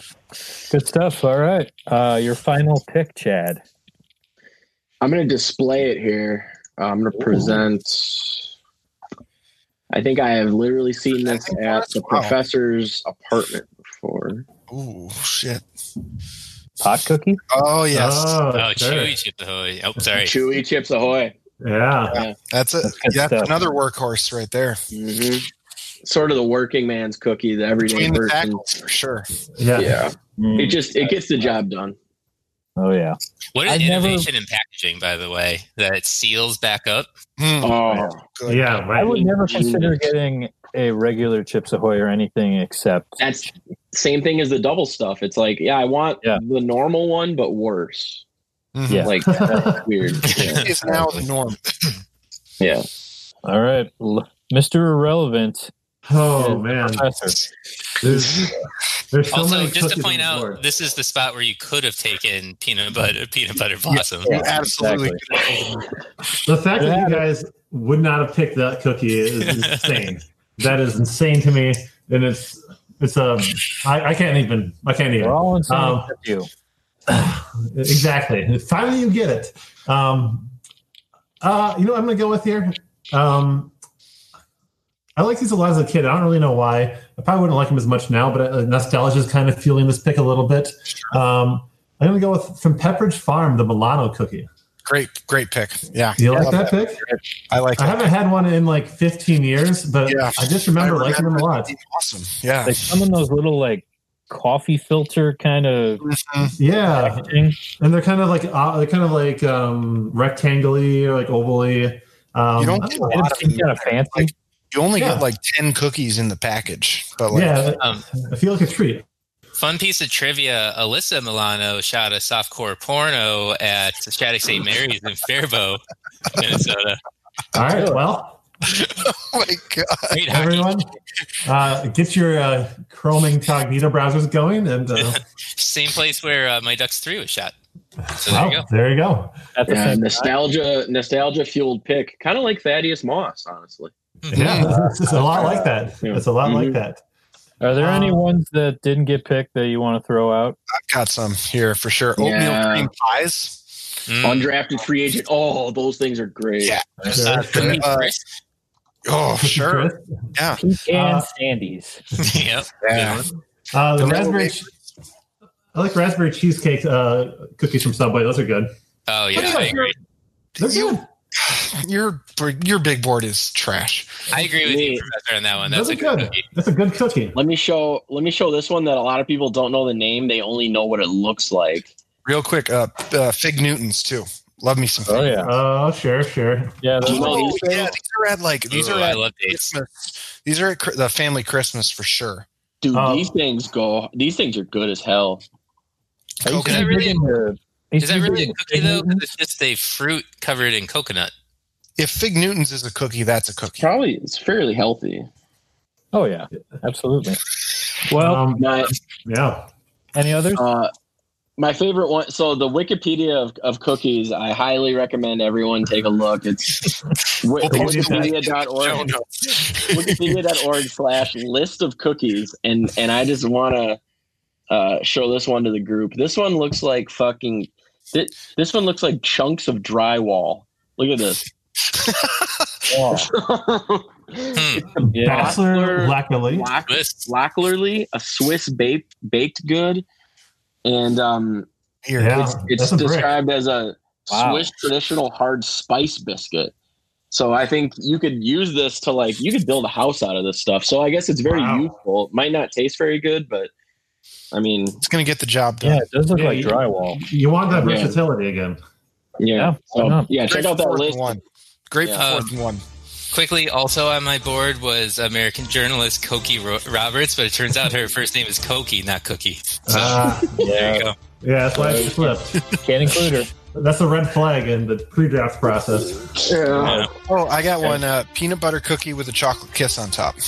good stuff. All right, uh, your final pick, Chad. I'm going to display it here. Uh, I'm going to present. I think I have literally seen this at the Wow. professor's apartment before. Ooh shit. Pot cookie. Oh yes. Oh, Oh, sure. Chewy Chip Ahoy. Oh, sorry. Chewy Chips Ahoy. Yeah. That's a That's good that's stuff. another workhorse right there. hmm Sort of the working man's cookie, the everyday Between the person. tackles for sure. Yeah. Yeah, Mm. it just it gets the job done. Oh yeah. What an I've never- innovation in packaging, by the way, that it seals back up. Mm, Oh, good. Yeah. I would never consider getting a regular Chips Ahoy or anything except that's same thing as the double stuff. It's like, yeah, I want Yeah. the normal one, but worse. Mhm. Yeah. Like that's weird. Yeah. It's now the norm. yeah. all right, L- Mr. Irrelevant. Oh man. Professor. There's, there's so also, just to point out, board. this is the spot where you could have taken peanut butter, peanut butter blossom. You absolutely exactly. The fact that you guys would not have picked that cookie is insane. that is insane to me, and it's it's um I, I can't even I can't even We're all insane Um, you. exactly. Finally, you get it. Um, uh, you know, what I'm gonna go with here. Um, I like these a lot as a kid. I don't really know why. I probably wouldn't like them as much now, but uh, nostalgia is kind of fueling this pick a little bit. Um, I'm gonna go with from Pepperidge Farm, the Milano cookie. great, great pick. Yeah. Do you like Love that pick? I like I haven't had one in like 15 years, but Yeah. I just remember, I liking them a lot. Awesome. Yeah. They come in those little like coffee filter kind of Mhm. Yeah, packaging. and they're kind of like uh, they're kind of like um, rectangly or like ovally. Um, You don't I get a lot of Seems kind of fancy. Like, You only Yeah. get like 10 cookies in the package. But like, yeah, Um, I feel like a treat. fun piece of trivia: Alyssa Milano shot a softcore porno at Shattuck St. Mary's in Faribault, Minnesota. All right, well, oh my God. Great everyone, uh, get your uh, Chrome Incognito browsers going, and uh, Same place where uh, Mighty Ducks Three was shot. So there you go. there you go. At the Yeah, same nostalgia, nostalgia fueled pick, kind of like Thaddeus Moss, honestly. Yeah, it's, it's a lot like that. Yeah. It's a lot like Mhm. that. Are there any Um, ones that didn't get picked that you want to throw out? I've got some here for sure. Oatmeal Yeah. cream pies. Mm. Undrafted free agent. Oh, those things are great. Yeah. Sure, Uh, sure. Cookie Crisp. Oh, sure. Yeah. Pecan Uh, Sandies. yep. Yeah. Uh, the The raspberry. I like raspberry cheesecake uh, cookies from Subway. Those are good. Oh yeah, What I agree. They're You- good. Your your big board is trash. I agree with you, Professor, on that one. That's Those a good good. cookie. That's a good cookie. Let me show. Let me show this one that a lot of people don't know the name. They only know what it looks like. Real quick, uh, uh Fig Newtons too. Love me some. Oh Fig. yeah, Oh, sure, sure. yeah. Those, Oh, these things? yeah, these are at like these Ooh, are I love dates. Christmas. These are at the family Christmas for sure. Dude, Um, these things go. These things are good as hell. I used to Is that really- big into- I used Is that really a cookie Fig though? 'Cause it's just a fruit covered in coconut. If Fig Newtons is a cookie, that's a cookie. Probably it's fairly healthy. Oh yeah, absolutely. Well, Um, My yeah. any others? uh, my favorite one. So the Wikipedia of, of cookies. I highly recommend everyone take a look. It's wi- We'll post the link. Show wikipedia.org. wikipedia.org slash list of cookies and and i just want to uh show this one to the group this one looks like fucking thi- this one looks like chunks of drywall look at this Oh, yeah. Basler Läckerli. Black, Twist. A Swiss baked baked good, and um, Yeah. it's, it's that's a brick. described as a Wow. Swiss traditional hard spice biscuit. So I think you could use this to like you could build a house out of this stuff. So I guess it's very Wow. useful. It might not taste very good, but I mean, It's going to get the job done. Yeah, it does look Yeah, like you- drywall. You want that Yeah. versatility again. yeah. Yeah, So, yeah, check out that list. one. Great Yeah. fourth and one. Quickly, also on my board was American journalist Cokie Ro- Roberts, but it turns out her first name is Cokie, not Cookie. So Ah, there you go. yeah, that's why it slipped. Can't include her. That's a red flag in the pre-draft process. Yeah. Oh, I got one uh, peanut butter cookie with a chocolate kiss on top.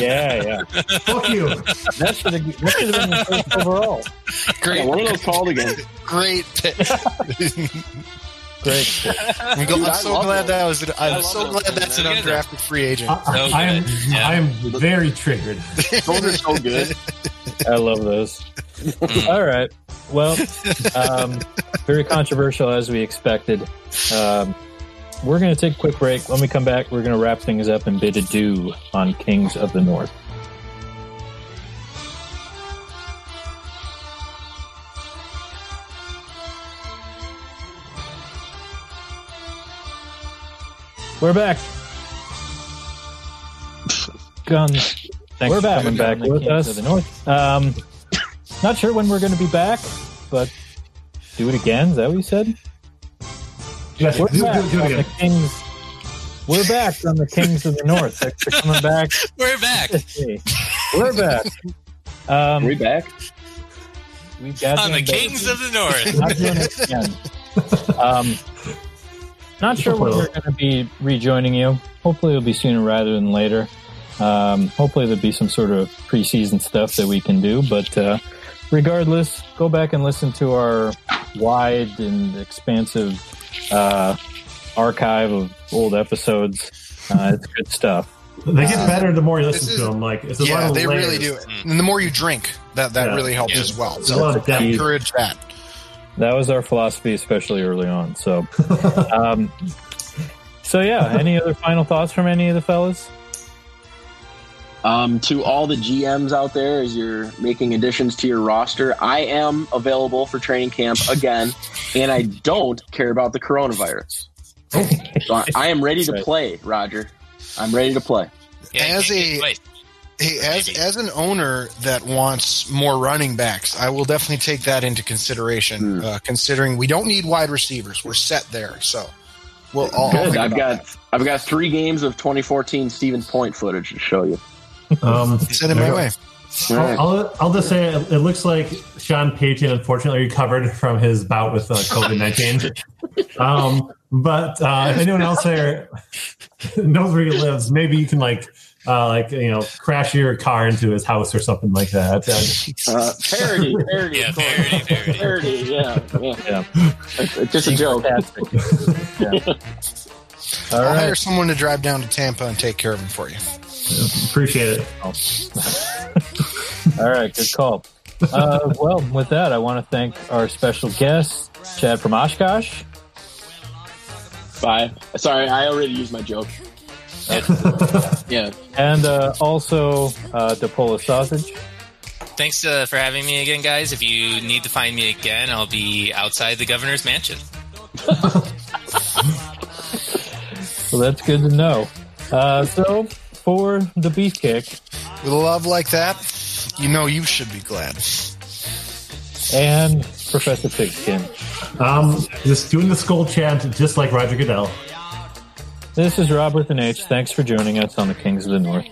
Yeah, yeah. Fuck you. That should have, that should have been the first overall. Yeah, Great, what are those called again? great pick. Great. I'm, go- Dude, I'm so glad those. that was. An, I I'm love so glad things, that's an undrafted free agent. I, I, So I am. Yeah. I am very triggered. Those are so good. I love those. All right. Well, um, very controversial as we expected. Um, we're going to take a quick break. When we come back, we're going to wrap things up and bid adieu on Kings of the North. We're back. Guns. Thanks we're for back. coming back with us. of the North. Um, not sure when we're going to be back, but do it again. Is that what you said? Yes, We're do, do, back do on the. Kings. We're back on the Kings of the North. Thanks for coming back. We're back Hey, we're back. Um, Are we back? we've got on the Kings baby. of the North. Not doing it again. Um, not sure when we're going to be rejoining you. Hopefully, it'll be sooner rather than later. Um, hopefully, there'll be some sort of preseason stuff that we can do. But uh, regardless, go back and listen to our wide and expansive uh, archive of old episodes. Uh, it's good stuff. They get better the more you listen This to them. Like it's a lot yeah, of they layers. really do. And the more you drink, that that Yeah. really helps Yeah. as well. There's a lot So of encourage that. That was our philosophy, especially early on. So, um, so yeah. Any other final thoughts from any of the fellas? Um, to all the GMs out there, as you're making additions to your roster, I am available for training camp again, and I don't care about the coronavirus. So I, I am ready to play, Roger. I'm ready to play. Yeah, As a- get away. Hey, as as an owner that wants more running backs, I will definitely take that into consideration. Hmm. Uh, considering we don't need wide receivers, we're set there. So, we'll all Good. I've got I've got three games of 2014 Stevens Point footage to show you. Um, send it my way. I'll, I'll, I'll just say it, it looks like Sean Payton unfortunately recovered from his bout with uh, COVID 19. um, but uh, if anyone else there knows where he lives, maybe you can like. Uh, like you know, crash your car into his house or something like that. Uh, Uh, parody, parody, Yeah, parody, parody. parody. Yeah, yeah. Yeah. It's, it's just a joke. Yeah. All I'll right. hire someone to drive down to Tampa and take care of them for you. appreciate it. All right, good call. Uh, well, with that, I want to thank our special guest, Chad from Oshkosh. Bye. Sorry, I already used my joke. Yeah. And uh, also uh, DePola Sausage. Thanks uh, for having me again, guys. If you need to find me again, I'll be outside the governor's mansion. Well, that's good to know. Uh, so, for the Beefcake With a love like that, you know you should be glad. and Professor Pigskin, Um, just doing the skull chant, just like Roger Goodell. This is Rob with an H. Thanks for joining us on the Kings of the North.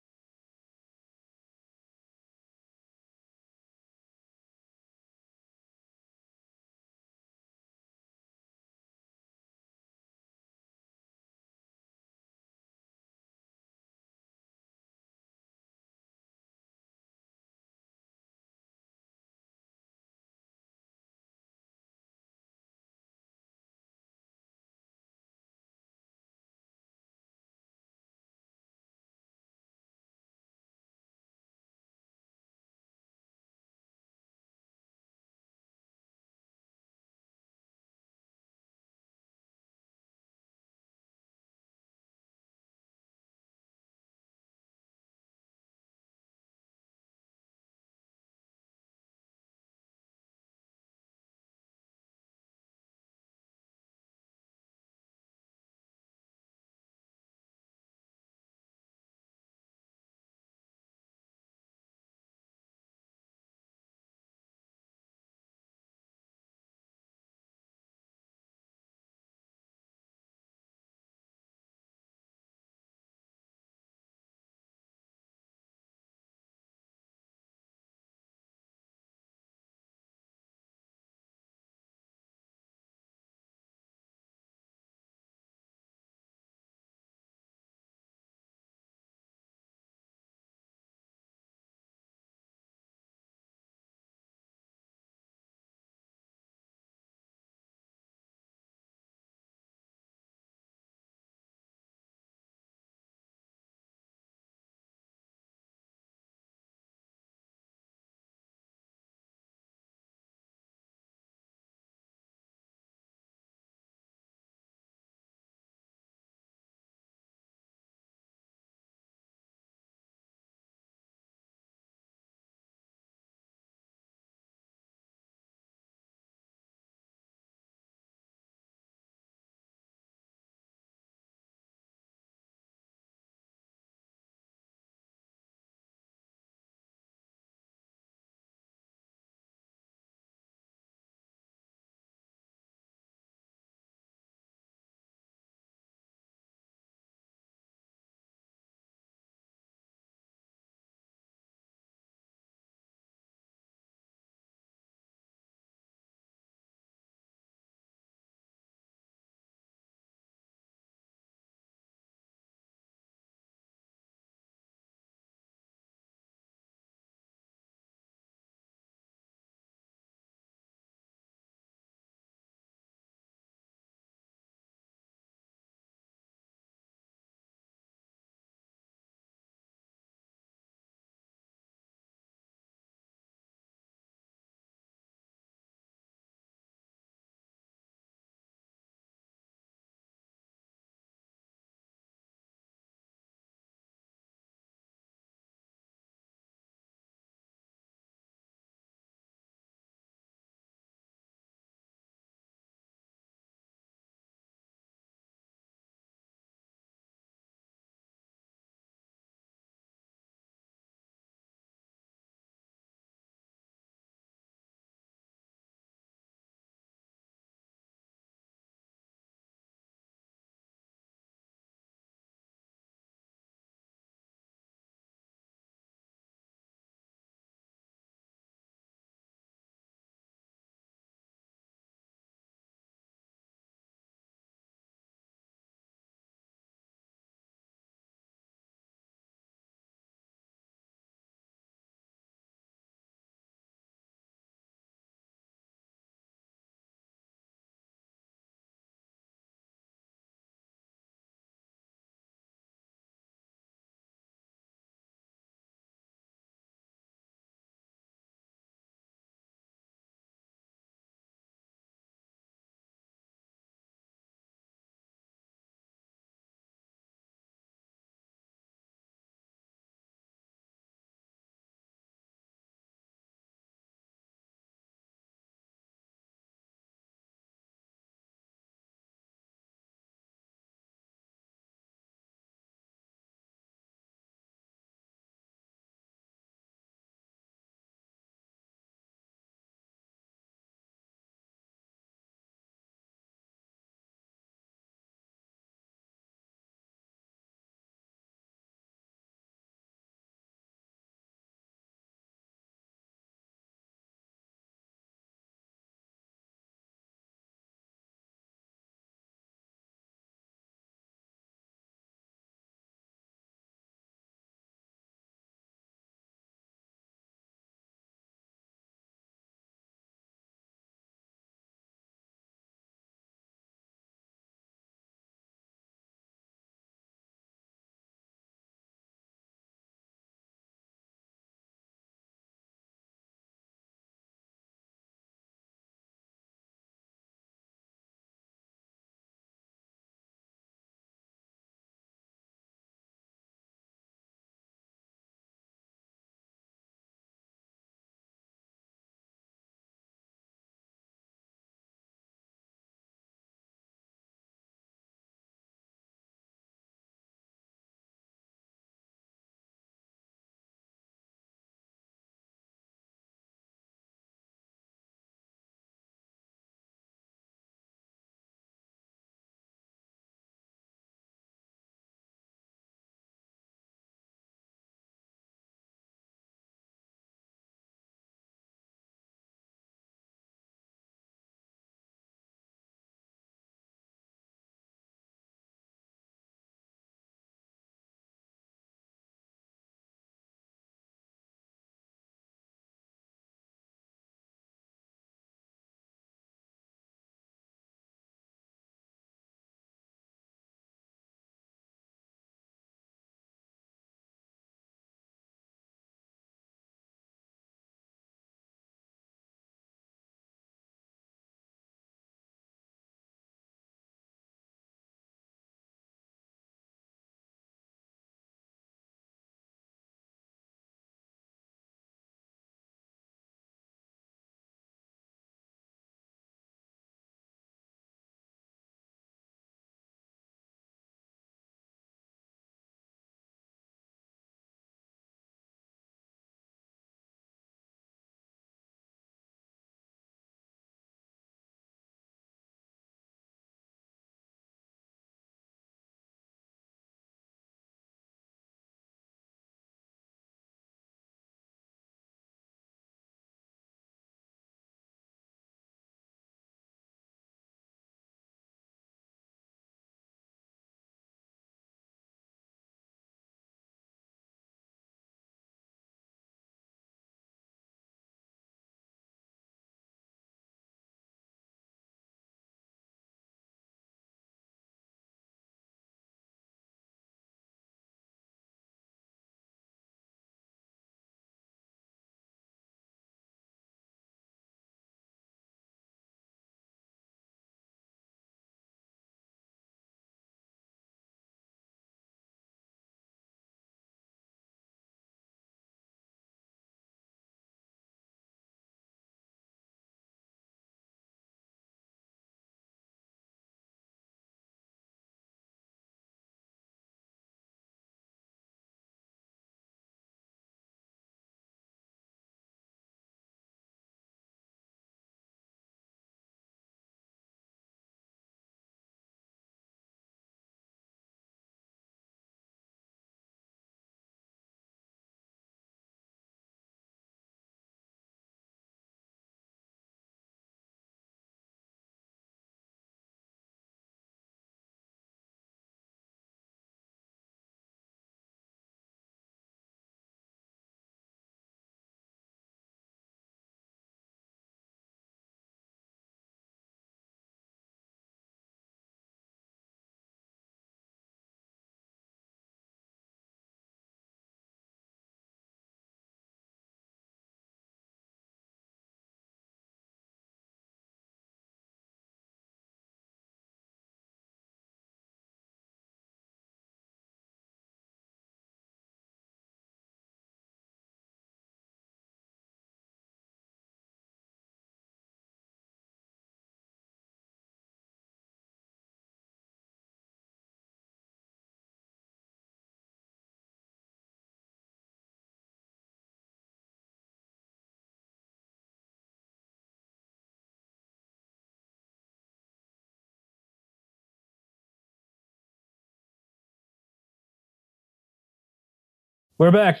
We're back.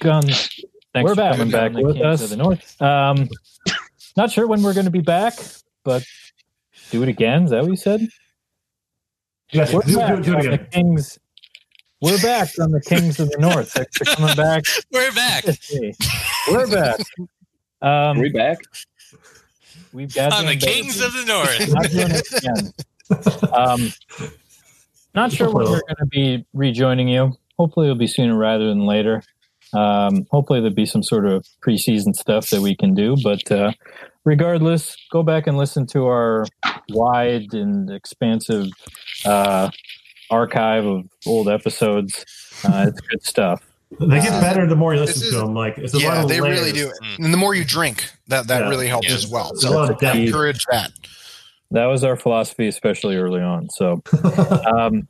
Guns. Thanks we're for back. coming back down the with us. the North. Um, not sure when we're going to be back, but do it again. Is that what you said? Yes, We're do, back do, do on it the. Kings. We're back on the Kings of the North. Thanks for coming back. We're back We're back. Um, we back? we've got on the Kings bed. of the North. Not doing it again. Um, not sure when we're going to be rejoining you. Hopefully, it'll be sooner rather than later. Um, hopefully, there'll be some sort of preseason stuff that we can do. But uh, regardless, go back and listen to our wide and expansive uh, archive of old episodes. Uh, it's good stuff. They get Uh, better the more you listen is- to them. Like it's a lot yeah, of they really do. And the more you drink, that that Yeah. really helps Yeah. as well. There's a lot So of encourage that. That was our philosophy, especially early on. So, um,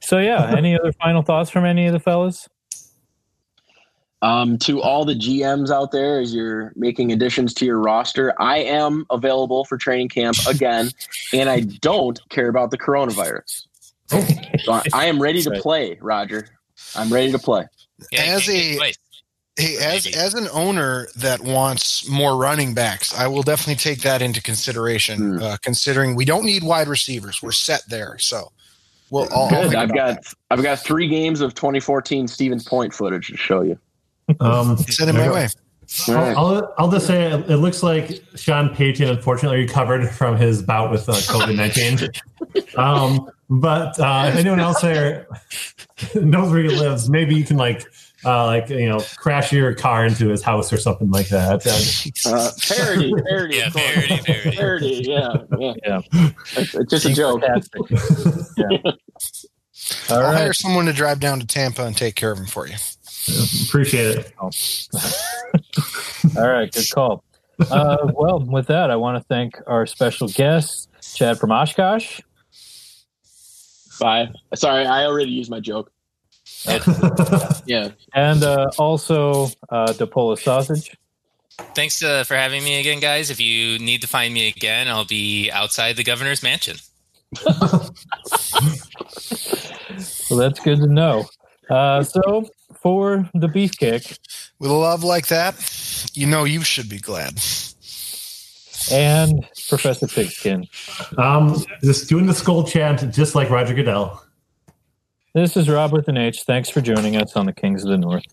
so yeah. Any other final thoughts from any of the fellas? Um, to all the GMs out there, as you're making additions to your roster, I am available for training camp again, and I don't care about the coronavirus. So I, I am ready to play, Roger. I'm ready to play. Yeah, As a- twice. Hey, as Maybe. as an owner that wants more running backs, I will definitely take that into consideration. Hmm. Uh, considering we don't need wide receivers, we're set there. So, well, I'll, I'll Good. think I've about got I've got three games of 2014 Stevens Point footage to show you. Um. Send it my way. All right. I'll, I'll, I'll just say it, it looks like Sean Payton unfortunately recovered from his bout with uh, COVID 19. um, but uh, if anyone else there knows where he lives, maybe you can like, uh, like you know, crash your car into his house or something like that. Uh, Uh, parody, parody, Yeah, of parody, parody. parody. Yeah, yeah. Yeah. It's, it's just a joke. Yeah. All I'll right. hire someone to drive down to Tampa and take care of him for you. appreciate it. All right, good call. Uh, well, with that, I want to thank our special guest, Chad from Oshkosh. Bye. Sorry, I already used my joke. Yeah. And uh, also uh, DePola Sausage. Thanks uh, for having me again, guys. If you need to find me again, I'll be outside the governor's mansion. Well, that's good to know. Uh, so, for the beef kick With a love like that, you know you should be glad. and Professor Pigskin, Um, just doing the skull chant just like Roger Goodell. This is Rob with an H. Thanks for joining us on the Kings of the North.